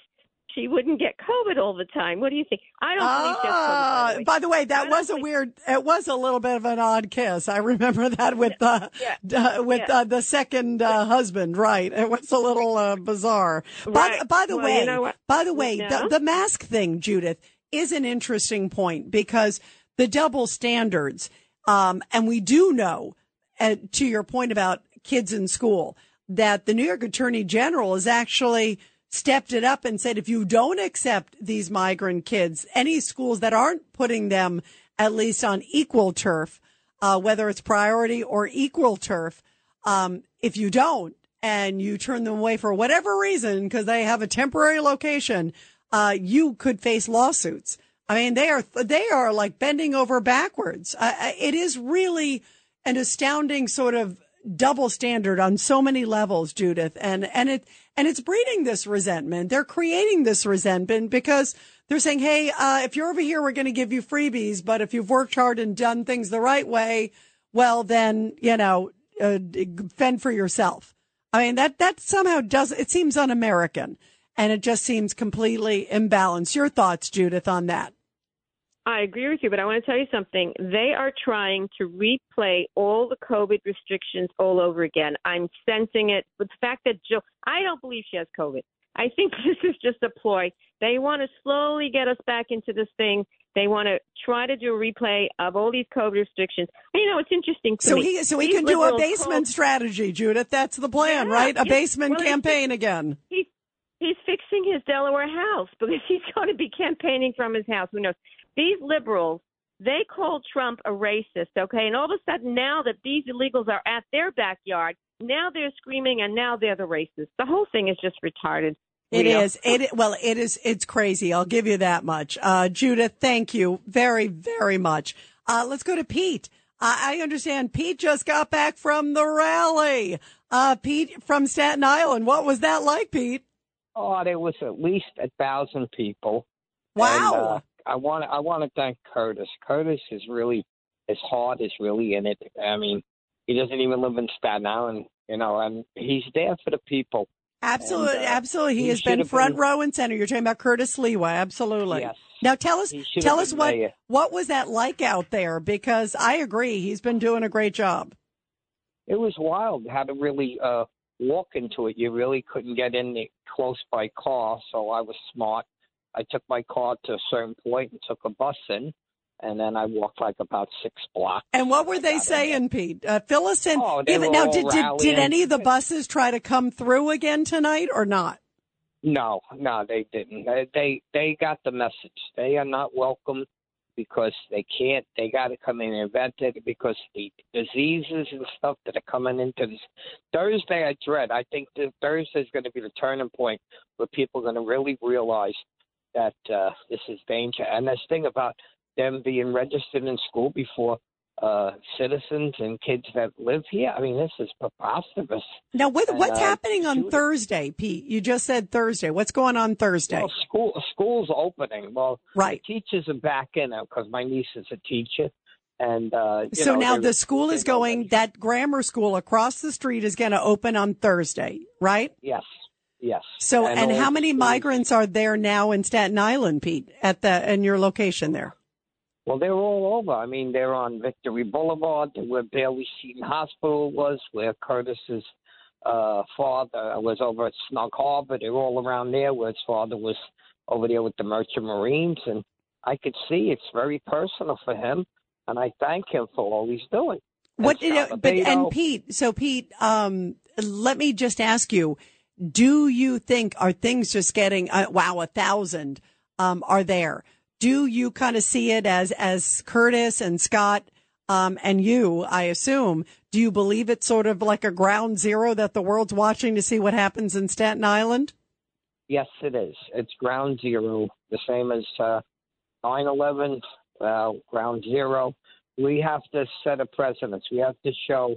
she wouldn't get COVID all the time. What do you think? I don't has COVID. Ah, By the way. by the that was a weird. It was a little bit of an odd kiss. I remember that with uh, uh, with Yeah. uh, the second uh, husband. Right, it was a little uh, bizarre. By, Right. the- by the Well, way, you know by the way, the, the mask thing, Judith, is an interesting point because the double standards, um, and we do know, uh, to your point about kids in school, that the New York Attorney General is actually stepped it up and said if you don't accept these migrant kids, any schools that aren't putting them at least on equal turf, uh, whether it's priority or equal turf, um, if you don't and you turn them away for whatever reason because they have a temporary location, uh, you could face lawsuits. I mean, they are they are like bending over backwards. Uh, it is really an astounding sort of double standard on so many levels, Judith, and and it and it's breeding this resentment. They're creating this resentment because they're saying, "Hey, uh, if you're over here, we're going to give you freebies, but if you've worked hard and done things the right way, well, then you know, uh, fend for yourself." I mean, that that somehow does it seems un-American, and it just seems completely imbalanced. Your thoughts, Judith, on that? I agree with you, but I want to tell you something. They are trying to replay all the COVID restrictions all over again. I'm sensing it. But the fact that Jill, I don't believe she has COVID. I think this is just a ploy. They want to slowly get us back into this thing. They want to try to do a replay of all these COVID restrictions. And, you know, it's interesting So me. he so he These can do a basement called- strategy, Judith. That's the plan, Yeah, right? A yeah. basement Well, campaign again. He, He's fixing his Delaware house because he's going to be campaigning from his house. Who knows? These liberals, they called Trump a racist, okay? And all of a sudden, now that these illegals are at their backyard, now they're screaming and now they're the racists. The whole thing is just retarded. It Rita. is. It well, it is. It's crazy. I'll give you that much. Uh, Judith, thank you very, very much. Uh, let's go to Pete. Uh, I understand Pete just got back from the rally. Uh, Pete from Staten Island. What was that like, Pete? Oh, there was at least a thousand people. Wow. And, uh, I want I want to thank Curtis. Curtis is really his heart is really in it. I mean, he doesn't even live in Staten Island, you know, and he's there for the people. Absolutely, And, uh, absolutely. He, he has been front been- row and center. You're talking about Curtis Sliwa. Absolutely. Yes. Now tell us, tell us what mayor. what was that like out there? Because I agree, he's been doing a great job. It was wild how to really uh walk into it. You really couldn't get in close by car, so I was smart. I took my car to a certain point and took a bus in, and then I walked like about six blocks. And what were they saying, Pete? Uh, fill us in. Oh, they Even- were now, did, did did any of the buses try to come through again tonight or not? No, no, they didn't. They they, they got the message. They are not welcome because they can't. They got to come in and vent it because the diseases and stuff that are coming into this Thursday. I dread. I think that Thursday is going to be the turning point where people are going to really realize that uh, this is danger. And this thing about them being registered in school before uh, citizens and kids that live here. I mean, this is preposterous. Now, what, And, what's uh, happening on Thursday, Pete? You just said Thursday. What's going on Thursday? Well, school school's opening. Well, right. Teachers are back in because my niece is a teacher, and uh, you so know, now the school is going. That grammar school across the street is going to open on Thursday, right? Yes, yes. So, and, all how many migrants are there now in Staten Island, Pete, at the in your location there? Well, they're all over. I mean, they're on Victory Boulevard, where Bayley Seton Hospital was, where Curtis's uh, father was over at Snug Harbor. They're all around there, where his father was over there with the Merchant Marines, and I could see it's very personal for him, and I thank him for all he's doing. What? And You know, but and Pete. So Pete, um, let me just ask you: Do you think are things just getting? Uh, wow, a thousand um, are there? Do you kind of see it as as Curtis and Scott um, and you? I assume. Do you believe it's sort of like a ground zero that the world's watching to see what happens in Staten Island? Yes, it is. It's ground zero, the same as uh, 9/11, uh, ground zero. We have to set a precedence. We have to show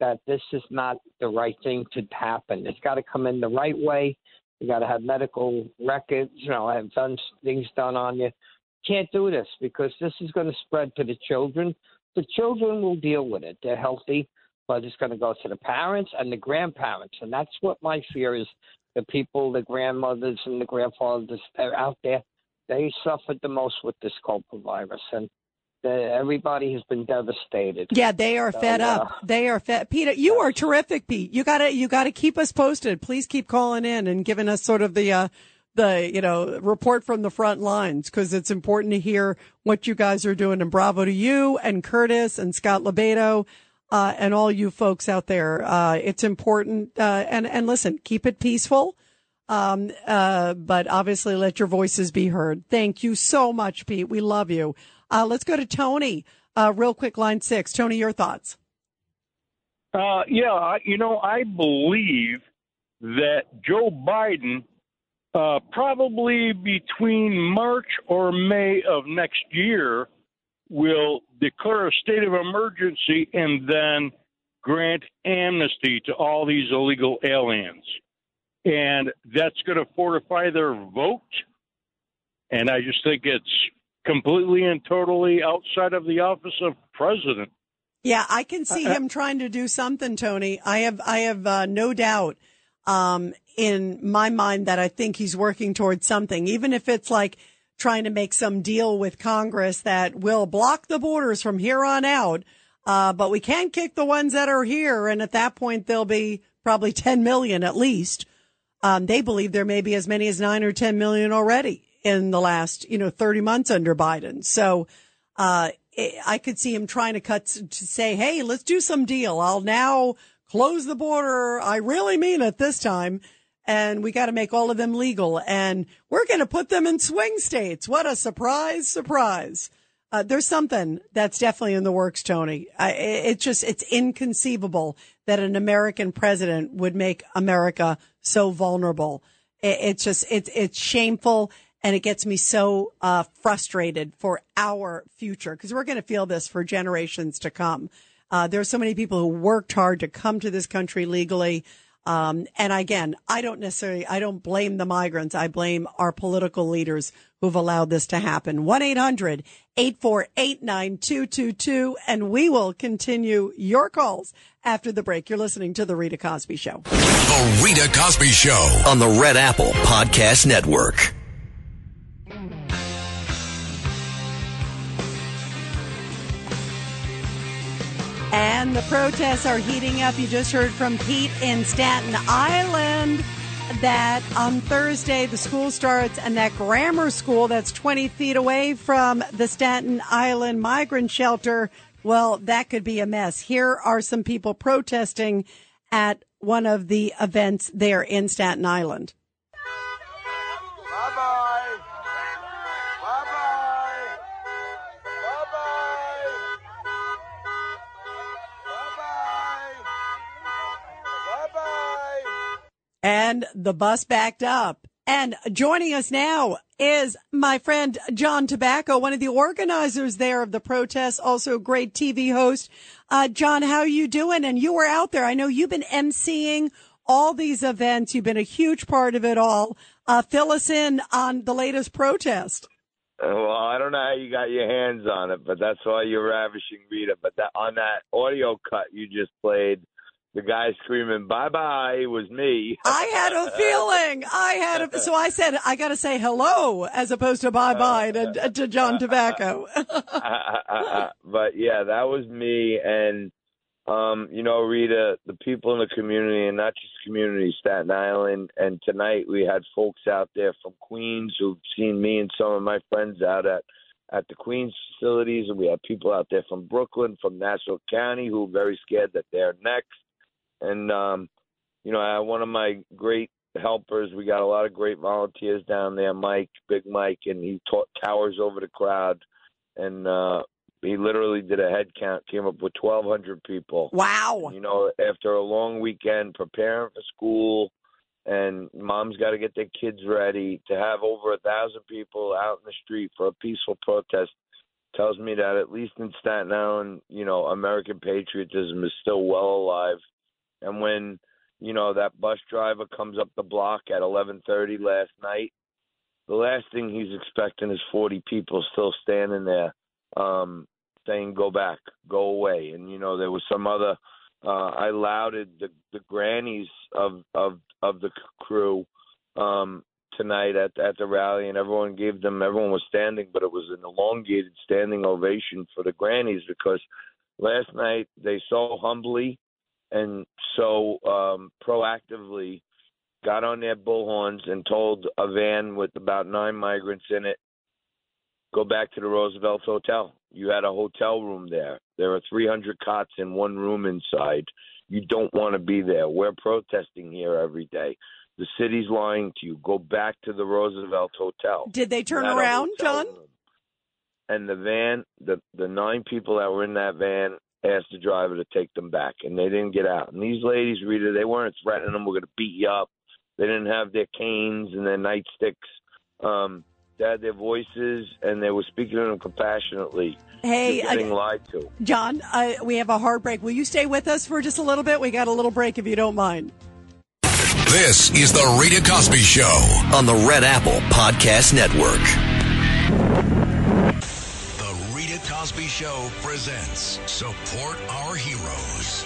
that this is not the right thing to happen. It's got to come in the right way. You got to have medical records. You know, have done things done on you. Can't do this because this is going to spread to the children. The children will deal with it. They're healthy, but it's going to go to the parents and the grandparents, and that's what my fear is the people, the grandmothers and the grandfathers that are out there, they suffered the most with this Coppa virus, and everybody has been devastated. Yeah, they are So, fed uh, up. They are fed. Peter, you are terrific, Pete. You gotta, you gotta keep us posted. Please keep calling in and giving us sort of the, uh, the, you know, report from the front lines because it's important to hear what you guys are doing. And bravo to you and Curtis and Scott LoBaido. Uh, and all you folks out there, uh, it's important, uh, and, and listen, keep it peaceful. Um, uh, but obviously let your voices be heard. Thank you so much, Pete. We love you. Uh, let's go to Tony, uh, real quick, line six. Tony, your thoughts. Uh, yeah, you know, I believe that Joe Biden, uh, probably between March or May of next year, will declare a state of emergency and then grant amnesty to all these illegal aliens. And that's going to fortify their vote. And I just think it's completely and totally outside of the office of president. Yeah, I can see Uh, uh, him trying to do something, Tony. I have, I have uh, no doubt um, in my mind that I think he's working towards something, even if it's like trying to make some deal with Congress that will block the borders from here on out. Uh, but we can't kick the ones that are here. And at that point, there'll be probably 10 million at least. Um, they believe there may be as many as nine or 10 million already in the last, you know, 30 months under Biden. So, uh, I could see him trying to cut to say, Hey, let's do some deal. I'll now close the border. I really mean it this time. and we got to make all of them legal and we're going to put them in swing states. What a surprise, surprise. Uh, there's something that's definitely in the works, Tony. I, it just, it's inconceivable that an American president would make America so vulnerable. It, it's just, it's, it's shameful and it gets me so uh, frustrated for our future because we're going to feel this for generations to come. Uh, there are so many people who worked hard to come to this country legally. Um, and again, I don't necessarily, I don't blame the migrants. I blame our political leaders who've allowed this to happen. 1-800-848-9222. And we will continue your calls after the break. You're listening to The Rita Cosby Show. The Rita Cosby Show. on the Red Apple Podcast Network. And the protests are heating up. You just heard from Pete in Staten Island that on Thursday the school starts and that grammar school that's 20 feet away from the Staten Island migrant shelter, well, that could be a mess. Here are some people protesting at one of the events there in Staten Island. And the bus backed up. And joining us now is my friend John Tabacco, one of the organizers there of the protest, also a great TV host. Uh, John, how are you doing? And you were out there. I know you've been emceeing all these events. You've been a huge part of it all. Uh, fill us in on the latest protest. Uh, Well, I don't know how you got your hands on it, but that's why you're ravishing Rita. But that on that audio cut you just played, the guy screaming "Bye bye" was me. I had a feeling. I had a, so I said, I got to say hello as opposed to bye bye to, to John Tabacco. but yeah, that was me. And um, you know, Rita, the people in the community, and not just community, Staten Island. And tonight we had folks out there from Queens who've seen me and some of my friends out at at the Queens facilities, and we had people out there from Brooklyn, from Nassau County, who are very scared that they're next. And um, you know, I one of my great helpers. We got a lot of great volunteers down there, Mike, Big Mike, and he ta- towers over the crowd. And uh, he literally did a head count, came up with 1,200 people. Wow. You know, after a long weekend preparing for school, and mom's got to get their kids ready to have over a thousand people out in the street for a peaceful protest tells me that at least in Staten Island, you know, American patriotism is still well alive. And when you know that bus driver comes up the block at 11:30 last night, the last thing he's expecting is 40 people still standing there um saying go back, go away. And you know there was some other uh I lauded the the grannies of of of the crew um tonight at at the rally and everyone gave them everyone was standing but it was an elongated standing ovation for the grannies because last night they so humbly and so um proactively got on their bullhorns and told a van with about nine migrants in it go back to the Roosevelt Hotel. You had a hotel room there. There are 300 cots in one room inside. You don't want to be there. We're protesting here every day. The city's lying to you. Go back to the Roosevelt Hotel. Did they turn You had a around, John? room. And the van, the the nine people that were in that van asked the driver to take them back, and they didn't get out. And these ladies, Rita, they weren't threatening them. We're going to beat you up. They didn't have their canes and their nightsticks. Um, they had their voices, and they were speaking to them compassionately. Hey, They're getting I- lied to. John, uh, we have a hard break. Will you stay with us for just a little bit? We got a little break if you don't mind. This is the Rita Cosby Show. on the Red Apple Podcast Network. Show presents Support Our Heroes.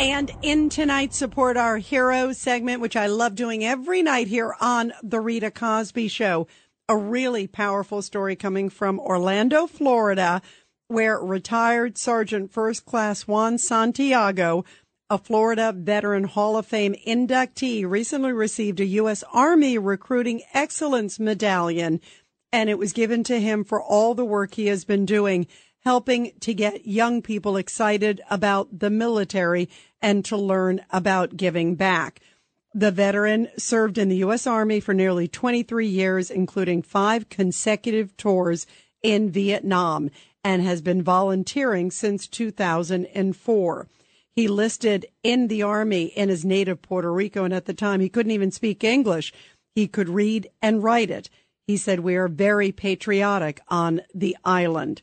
And in tonight's Support Our Heroes segment, which I love doing every night here on The Rita Cosby Show, a really powerful story coming from Orlando, Florida, where retired Sergeant First Class Juan Santiago, a Florida Veteran Hall of Fame inductee, recently received a U.S. Army Recruiting Excellence Medallion, and it was given to him for all the work he has been doing helping to get young people excited about the military and to learn about giving back. The veteran served in the U.S. Army for nearly 23 years, including five consecutive tours in Vietnam, and has been volunteering since 2004. He listed in the Army in his native Puerto Rico, and at the time he couldn't even speak English. He could read and write it. He said, We are very patriotic on the island.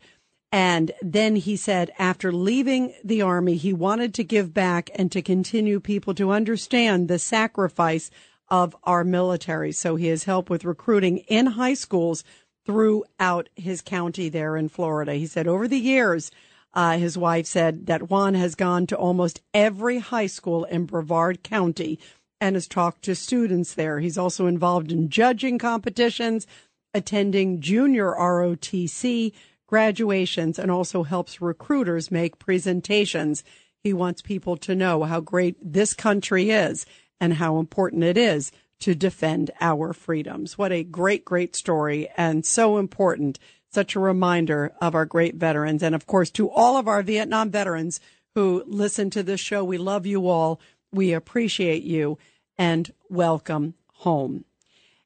And then he said, after leaving the army, he wanted to give back and to continue people to understand the sacrifice of our military. So he has helped with recruiting in high schools throughout his county there in Florida. He said over the years, uh, his wife said that Juan has gone to almost every high school in Brevard County and has talked to students there. He's also involved in judging competitions, attending junior ROTC graduations, and also helps recruiters make presentations. He wants people to know how great this country is and how important it is to defend our freedoms. What a great, great story and so important. Such a reminder of our great veterans. And of course, to all of our Vietnam veterans who listen to this show, we love you all. We appreciate you and welcome home.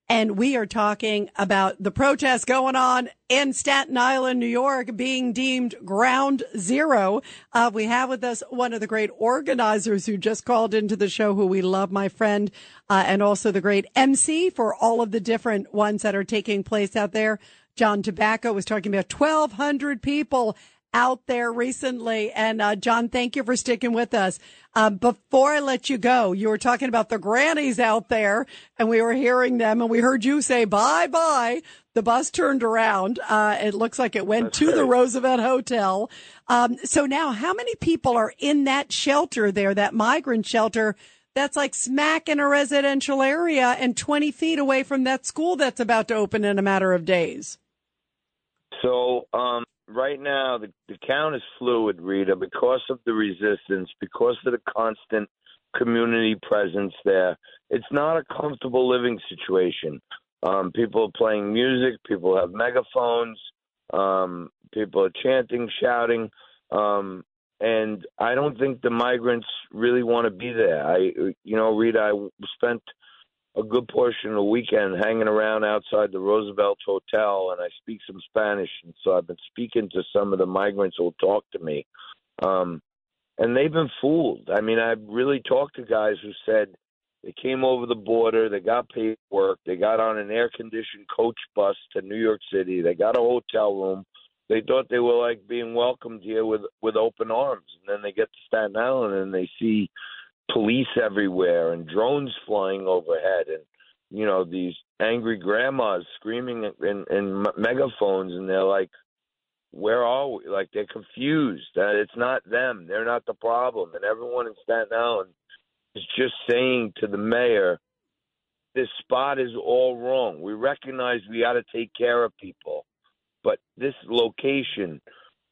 And we are talking about the protests going on in Staten Island, New York, being deemed ground zero. Uh, we have with us one of the great organizers who just called into the show, who we love, my friend, uh, and also the great MC for all of the different ones that are taking place out there. John Tabacco was talking about 1,200 people out there recently. And uh, John, thank you for sticking with us. Um, before I let you go, you were talking about the grannies out there, and we were hearing them, and we heard you say bye bye. The bus turned around. Uh, it looks like it went That's to the. Roosevelt Hotel. Um, so now, how many people are in that shelter there, that migrant shelter? That's like smack in a residential area and 20 feet away from that school that's about to open in a matter of days. So um, right now, the, the count is fluid, Rita, because of the resistance, because of the constant community presence there. It's not a comfortable living situation. Um, people are playing music, people have megaphones, um, people are chanting, shouting, um, and I don't think the migrants really want to be there. I, you know, Rita, I spent a good portion of the weekend hanging around outside the Roosevelt Hotel, and I speak some Spanish, and so I've been speaking to some of the migrants who'll talk to me, um, and they've been fooled. I mean, I've really talked to guys who said they came over the border, they got paperwork, they got on an air-conditioned coach bus to New York City, they got a hotel room. They thought they were like being welcomed here with with open arms, and then they get to Staten Island and they see police everywhere and drones flying overhead and you know these angry grandmas screaming in, in megaphones and they're like where are we? Like they're confused. That it's not them. They're not the problem. And everyone in staten island is just saying to the mayor this spot is all wrong. We recognize we got to take care of people but this location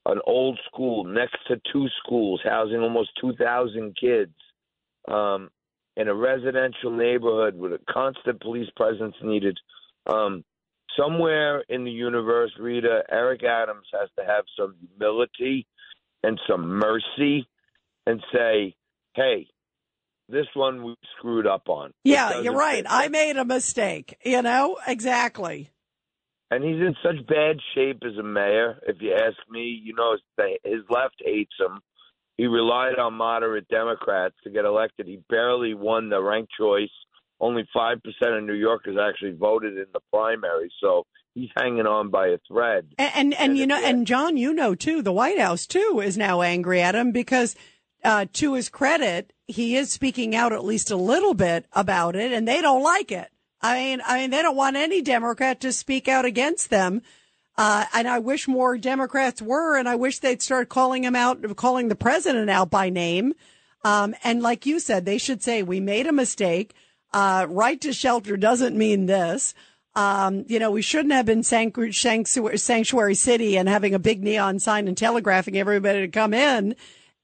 an old school next to two schools housing almost 2000 kids um, in a residential neighborhood with a constant police presence needed. Um, somewhere in the universe, Rita, Eric Adams has to have some humility and some mercy and say, hey, this one we screwed up on. Yeah, you're right. fit." I made a mistake. You know, exactly. And he's in such bad shape as a mayor, if you ask me. You know, his- his left hates him. He relied on moderate Democrats to get elected. He barely won the ranked choice. Only 5% of New Yorkers actually voted in the primary. So he's hanging on by a thread. And and, and you know, and John, you know too, the White House too is now angry at him because, uh, to his credit, he is speaking out at least a little bit about it, and they don't like it. I mean, I mean, they don't want any Democrat to speak out against them. Uh, and I wish more Democrats were, and I wish they'd start calling him out, calling the president out by name. Um, and like you said, they should say, we made a mistake. Uh, right to shelter doesn't mean this. Um, you know, we shouldn't have been sanctuary, sanctuary city and having a big neon sign and telegraphing everybody to come in.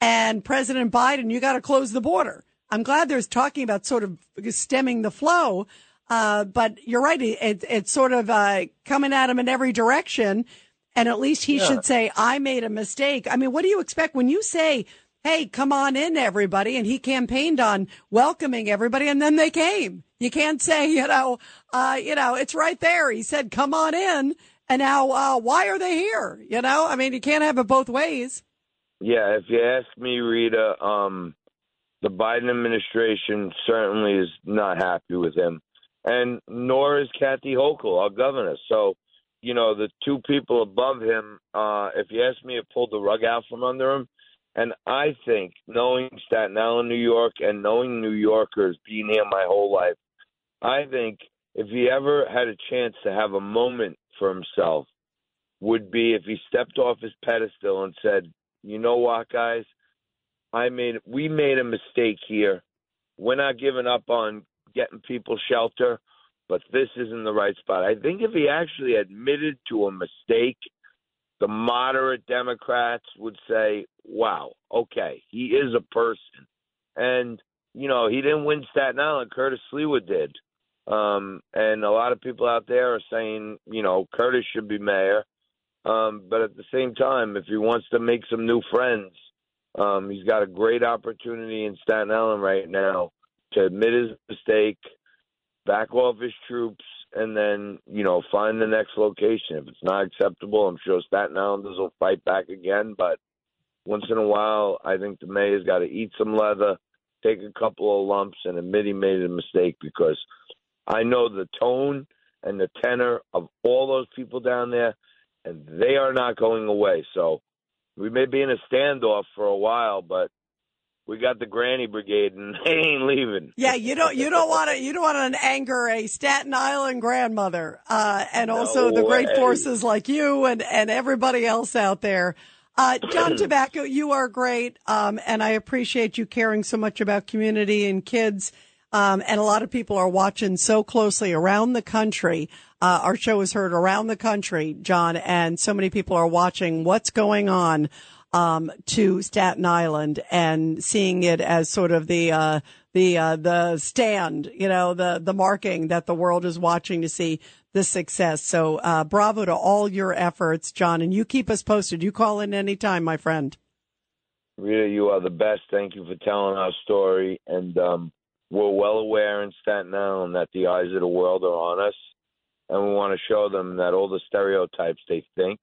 And President Biden, you got to close the border. I'm glad there's talking about sort of stemming the flow. Uh, but you're right. It, it's sort of, uh, coming at him in every direction. And at least he Yeah. should say, I made a mistake. I mean, what do you expect when you say, Hey, come on in, everybody. And he campaigned on welcoming everybody and then they came. You can't say, you know, uh, you know, it's right there. He said, come on in. And now, uh, why are they here? You know, I mean, you can't have it both ways. Yeah, if you ask me, Rita, um, the Biden administration certainly is not happy with him, and nor is Kathy Hochul, our governor. So, you know, the two people above him, uh, if you ask me, have pulled the rug out from under him. And I think, knowing Staten Island, New York, and knowing New Yorkers, being here my whole life, I think if he ever had a chance to have a moment for himself, would be if he stepped off his pedestal and said, "You know what, guys? I made we made a mistake here. We're not giving up on getting people shelter, but this isn't the right spot." I think if he actually admitted to a mistake, the moderate Democrats would say, "Wow, okay, he is a person." And you know, he didn't win Staten Island. Curtis Sliwa did. Um, and a lot of people out there are saying, you know, Curtis should be mayor. Um, but at the same time, if he wants to make some new friends, um, he's got a great opportunity in Staten Island right now to admit his mistake, back off his troops, and then, you know, find the next location. If it's not acceptable, I'm sure Staten Islanders will fight back again. But once in a while, I think the mayor's got to eat some leather, take a couple of lumps, and admit he made a mistake because I know the tone and the tenor of all those people down there, and they are not going away. So we may be in a standoff for a while, but we got the Granny Brigade, and they ain't leaving. Yeah, you don't you don't want to you don't want to anger a Staten Island grandmother, uh, and also No the great forces like you and and everybody else out there. Uh, John Tabacco, you are great, um, and I appreciate you caring so much about community and kids. Um, and a lot of people are watching so closely around the country. Uh, our show is heard around the country, John, and so many people are watching what's going on um, to Staten Island and seeing it as sort of the uh, the uh, the stand, you know, the the marking that the world is watching to see the success. So, uh, bravo to all your efforts, John, and you keep us posted. You call in anytime, my friend. Rita, you are the best. Thank you for telling our story. And um, we're well aware in Staten Island that the eyes of the world are on us. And we want to show them that all the stereotypes they think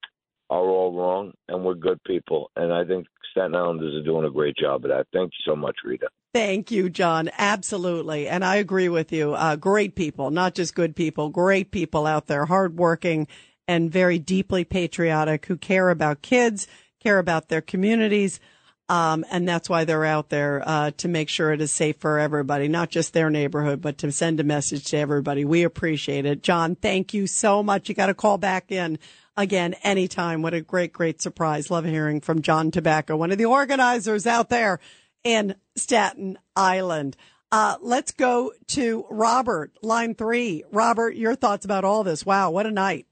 are all wrong and we're good people. And I think Staten Islanders are doing a great job of that. Thank you so much, Rita. Thank you, John. Absolutely. And I agree with you. Uh, great people, not just good people, great people out there, hardworking and very deeply patriotic who care about kids, care about their communities. Um, and that's why they're out there, uh, to make sure it is safe for everybody, not just their neighborhood, but to send a message to everybody. We appreciate it. John, thank you so much. You got to call back in again anytime. What a great, great surprise. Love hearing from John Tabacco, one of the organizers out there in Staten Island. Uh, let's go to Robert, line three. Robert, your thoughts about all this. Wow, what a night.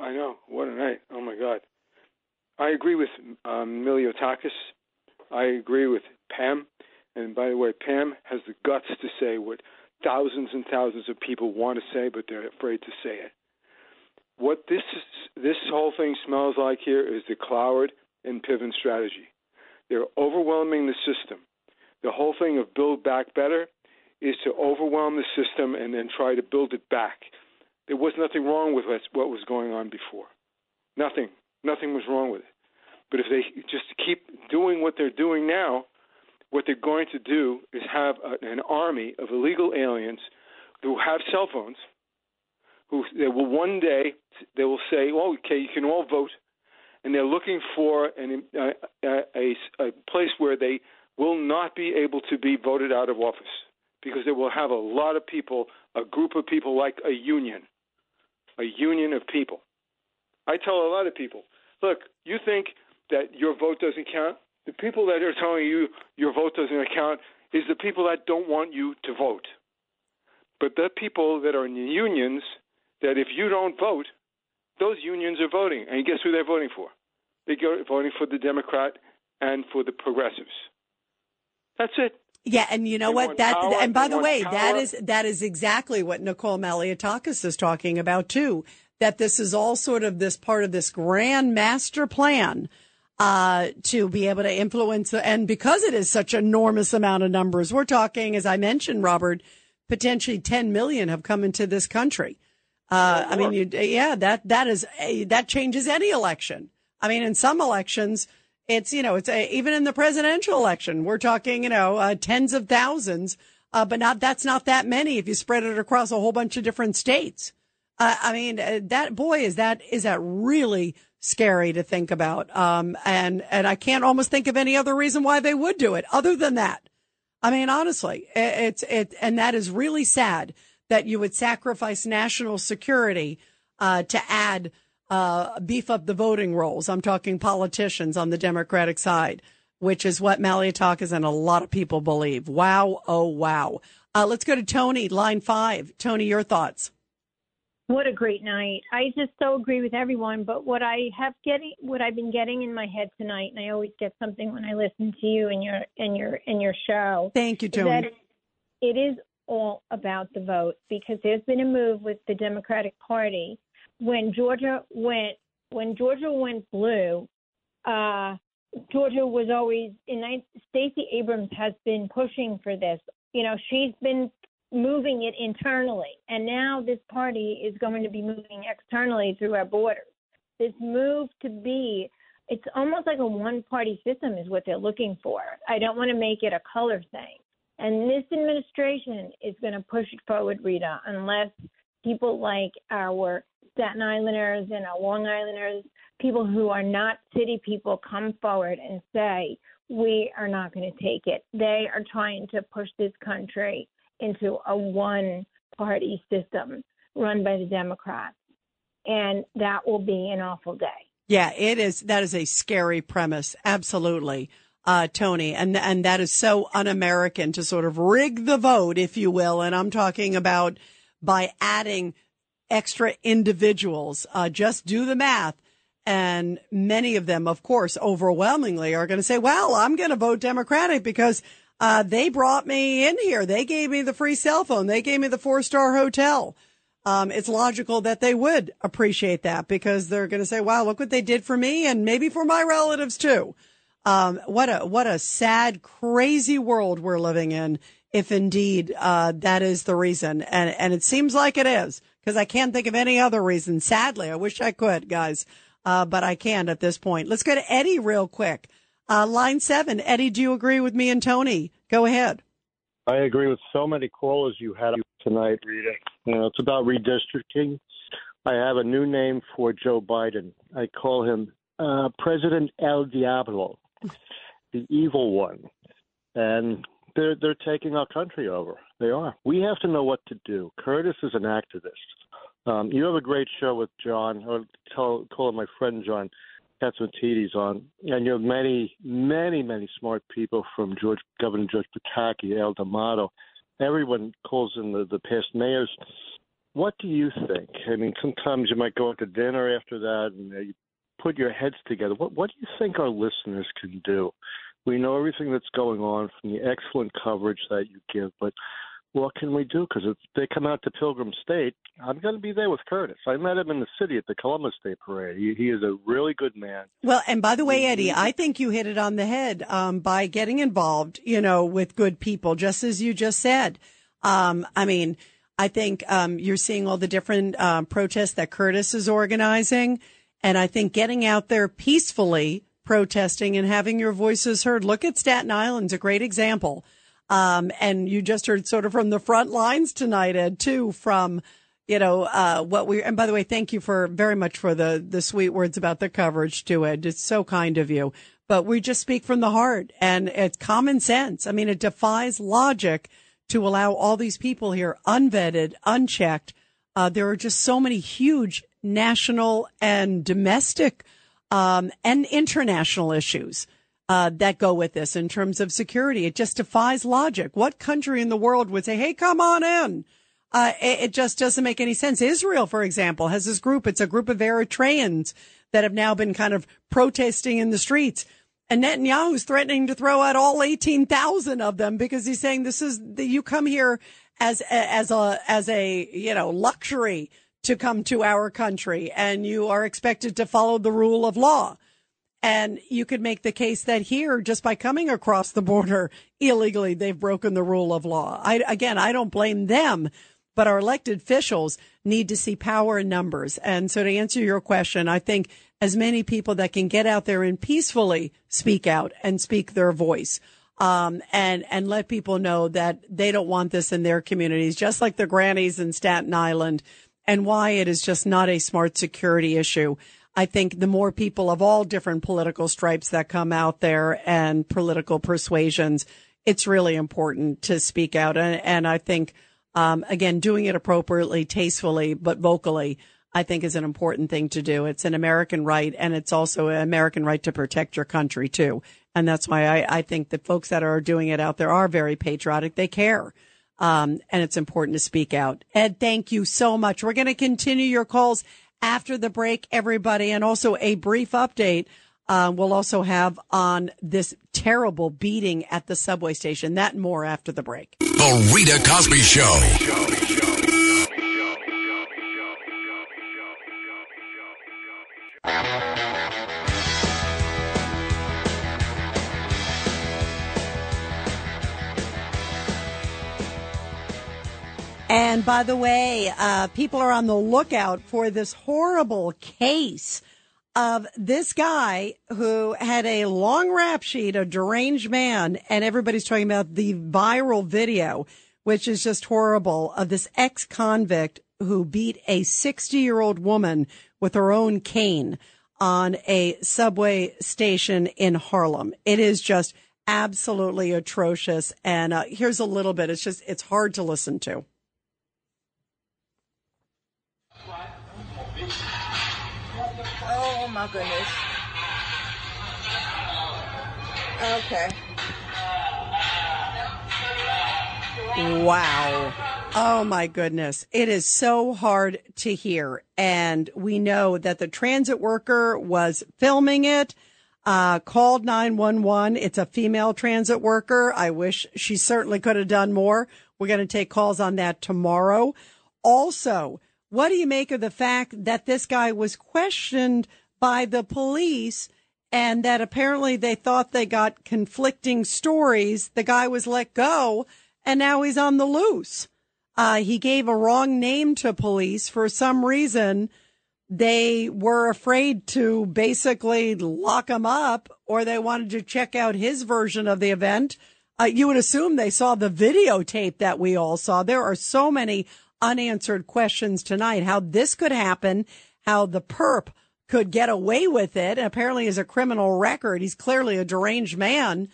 I know. What a night. Oh, my God. I agree with um, Malliotakis. I agree with Pam. And by the way, Pam has the guts to say what thousands and thousands of people want to say, but they're afraid to say it. What this is, this whole thing smells like here is the Cloward and Piven strategy. They're overwhelming the system. The whole thing of build back better is to overwhelm the system and then try to build it back. There was nothing wrong with what was going on before. Nothing. Nothing was wrong with it. But if they just keep doing what they're doing now, what they're going to do is have an army of illegal aliens who have cell phones, who they will one day they will say, "Oh, okay, you can all vote," and they're looking for an, uh, a, a, place where they will not be able to be voted out of office because they will have a lot of people, a group of people like a union, a union of people. I tell a lot of people, look, you think that your vote doesn't count? The people that are telling you your vote doesn't count is the people that don't want you to vote. But the people that are in unions, that if you don't vote, those unions are voting. And guess who they're voting for? They're voting for the Democrat and for the progressives. That's it. Yeah, and you know They what? That power, and by the way, that power. is that is exactly what Nicole Malliotakis is talking about too. that this is all sort of this part of this grand master plan uh, to be able to influence. And because it is such enormous amount of numbers, we're talking, as I mentioned, Robert, potentially 10 million have come into this country. Uh, I mean, you, yeah, that, that is, a, that changes any election. I mean, in some elections, it's, you know, it's a, even in the presidential election, we're talking, you know, uh, tens of thousands, uh, but not, that's not that many if you spread it across a whole bunch of different states. Uh, I mean, uh, that boy, is that, is that really scary to think about. Um, and, and I can't almost think of any other reason why they would do it other than that. I mean, honestly, it, it's, it, and that is really sad that you would sacrifice national security, uh, to add, uh, beef up the voting rolls. I'm talking politicians on the Democratic side, which is what Malliotakis and a lot of people believe. Wow. Oh, wow. Uh, let's go to Tony, line five. Tony, your thoughts. What a great night. I just so agree with everyone, but what I have getting what I've been getting in my head tonight, and I always get something when I listen to you and your and your and your show. Thank you, Tony. it is all about the vote because there's been a move with the Democratic Party when Georgia went when Georgia went blue, uh, Georgia was always in Stacey Abrams has been pushing for this. You know, she's been moving it internally, and now this party is going to be moving externally through our borders. This move to be it's almost like a one party system is what they're looking for. I don't want to make it a color thing. And this administration is going to push it forward, Rita, unless people like our Staten Islanders and our Long Islanders, people who are not city people, come forward and say, we are not going to take it. They are trying to push this country into a one party system run by the Democrats. And that will be an awful day. Yeah, it is. That is a scary premise. Absolutely. Uh, Tony, and, and that is so un-American to sort of rig the vote, if you will. And I'm talking about by adding extra individuals. Uh, just do the math. And many of them, of course, overwhelmingly are going to say, well, I'm going to vote Democratic because uh, they brought me in here. They gave me the free cell phone. They gave me the four star hotel. Um, it's logical that they would appreciate that because they're going to say, wow, look what they did for me and maybe for my relatives too. Um, what a, what a sad, crazy world we're living in. If indeed, uh, that is the reason. And, and it seems like it is because I can't think of any other reason. Sadly, I wish I could, guys. Uh, but I can't at this point. Let's go to Eddie real quick. Uh, line seven. Eddie, do you agree with me and Tony? Go ahead. I agree with so many callers you had tonight, Rita. You know, it's about redistricting. I have a new name for Joe Biden. I call him uh, President El Diablo, the evil one. And they're they're taking our country over. They are. We have to know what to do. Curtis is an activist. Um, you have a great show with John, or tell, call my friend John Catsimatidis on, and you have many, many, many smart people from George Governor George Pataki, Al D'Amato. Everyone calls in the, the past mayors. What do you think? I mean, sometimes you might go out to dinner after that and you put your heads together. What What do you think our listeners can do? We know everything that's going on from the excellent coverage that you give, but what can we do? Because if they come out to Pilgrim State, I'm going to be there with Curtis. I met him in the city at the Columbus Day Parade. He, he is a really good man. Well, and by the way, Eddie, I think you hit it on the head um, by getting involved, you know, with good people, just as you just said. Um, I mean, I think um, you're seeing all the different um, protests that Curtis is organizing. And I think getting out there peacefully protesting and having your voices heard. Look at Staten Island's a great example. Um, and you just heard sort of from the front lines tonight, Ed, too, from, you know, uh, what we, and by the way, thank you for very much for the, the sweet words about the coverage too, Ed. It's so kind of you, but we just speak from the heart and it's common sense. I mean, it defies logic to allow all these people here unvetted, unchecked. Uh, there are just so many huge national and domestic, um, and international issues uh, that go with this in terms of security. It just defies logic. What country in the world would say, "Hey, come on in"? Uh, it, it, just doesn't make any sense. Israel, for example, has this group. It's a group of Eritreans that have now been kind of protesting in the streets. And Netanyahu's threatening to throw out all 18,000 of them because he's saying this is the, you come here as, as a, as a, you know, luxury to come to our country and you are expected to follow the rule of law. And you could make the case that here, just by coming across the border illegally, they've broken the rule of law. I, again, I don't blame them, but our elected officials need to see power in numbers. And so to answer your question, I think as many people that can get out there and peacefully speak out and speak their voice. Um, and, and let people know that they don't want this in their communities, just like the grannies in Staten Island and why it is just not a smart security issue. I think the more people of all different political stripes that come out there and political persuasions, it's really important to speak out. And, and I think, um, again, doing it appropriately, tastefully, but vocally, I think is an important thing to do. It's an American right and it's also an American right to protect your country too. And that's why I, I think that folks that are doing it out there are very patriotic. They care. Um, and it's important to speak out. Ed, thank you so much. We're going to continue your calls after the break, everybody, and also a brief update. Uh, we'll also have on this terrible beating at the subway station. That more after the break. The Rita Cosby Show. By the way, uh, people are on the lookout for this horrible case of this guy who had a long rap sheet, a deranged man, and everybody's talking about the viral video, which is just horrible, of this ex convict who beat a 60 year old woman with her own cane on a subway station in Harlem. It is just absolutely atrocious. And uh, here's a little bit. It's just, it's hard to listen to. My goodness. Okay. Wow. Oh my goodness. It is so hard to hear. And we know that the transit worker was filming it, uh, called 911. It's a female transit worker. I wish she certainly could have done more. We're going to take calls on that tomorrow. Also, what do you make of the fact that this guy was questioned by the police and that apparently they thought they got conflicting stories? The guy was let go and now he's on the loose. Uh, he gave a wrong name to police for some reason. They were afraid to basically lock him up or they wanted to check out his version of the event. Uh, you would assume they saw the videotape that we all saw. There are so many unanswered questions tonight. How this could happen, how the perp could get away with it. Apparently, is a criminal record. He's clearly a deranged man.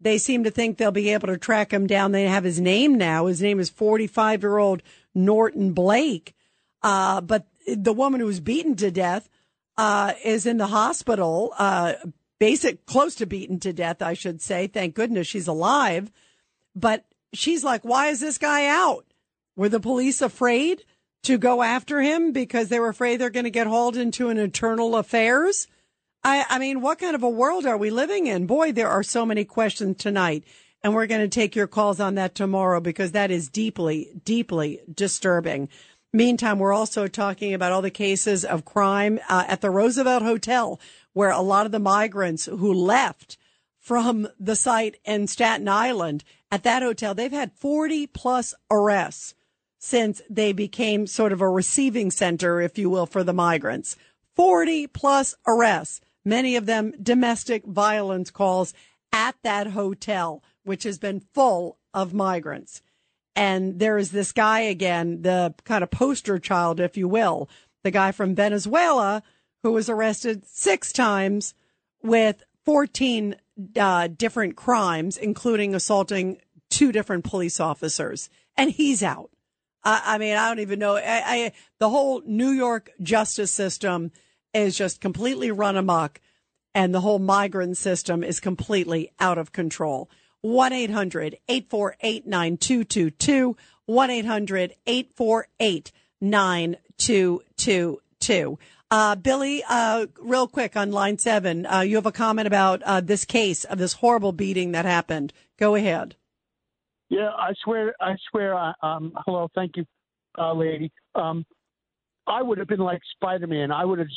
They seem to think they'll be able to track him down. They have his name now. His name is 45 year old Norton Blake. Uh, but the woman who was beaten to death, uh, is in the hospital, uh, basic, close to beaten to death, I should say. Thank goodness she's alive. But she's like, why is this guy out? Were the police afraid to go after him because they were afraid they're going to get hauled into an internal affairs? I, I mean, what kind of a world are we living in? Boy, there are so many questions tonight. And we're going to take your calls on that tomorrow because that is deeply, deeply disturbing. Meantime, we're also talking about all the cases of crime uh, at the Roosevelt Hotel, where a lot of the migrants who left from the site in Staten Island at that hotel, they've had 40 plus arrests since they became sort of a receiving center, if you will, for the migrants. 40 plus arrests, many of them domestic violence calls at that hotel, which has been full of migrants. And there is this guy again, the kind of poster child, if you will, the guy from Venezuela who was arrested six times with 14 uh, different crimes, including assaulting two different police officers. And he's out. I, I mean, I don't even know. I, I, the whole New York justice system is just completely run amok and the whole migrant system is completely out of control. 1-800-848-9222. 1-800-848-9222. Uh, Billy, uh, real quick on line seven, uh, you have a comment about, uh, this case of this horrible beating that happened. Go ahead. Yeah, I swear, I swear. Um, hello, thank you, uh, lady. Um, I would have been like Spider Man. I would have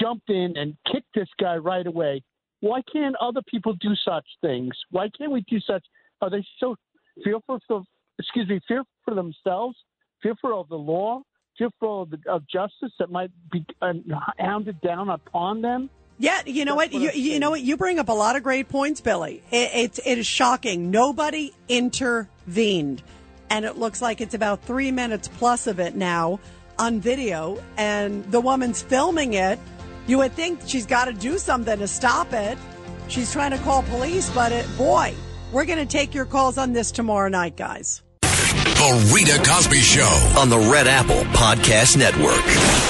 jumped in and kicked this guy right away. Why can't other people do such things? Why can't we do such? Are they so fearful for? Excuse me, fearful for themselves, fearful of the law, fearful of, the, of justice that might be uh, hounded down upon them? Yeah, you know what? You, you know what? You bring up a lot of great points, Billy. It, it's it is shocking. Nobody intervened, and it looks like it's about three minutes plus of it now on video, and the woman's filming it. You would think she's got to do something to stop it. She's trying to call police, but it, boy, we're going to take your calls on this tomorrow night, guys. The Rita Cosby Show. on the Red Apple Podcast Network.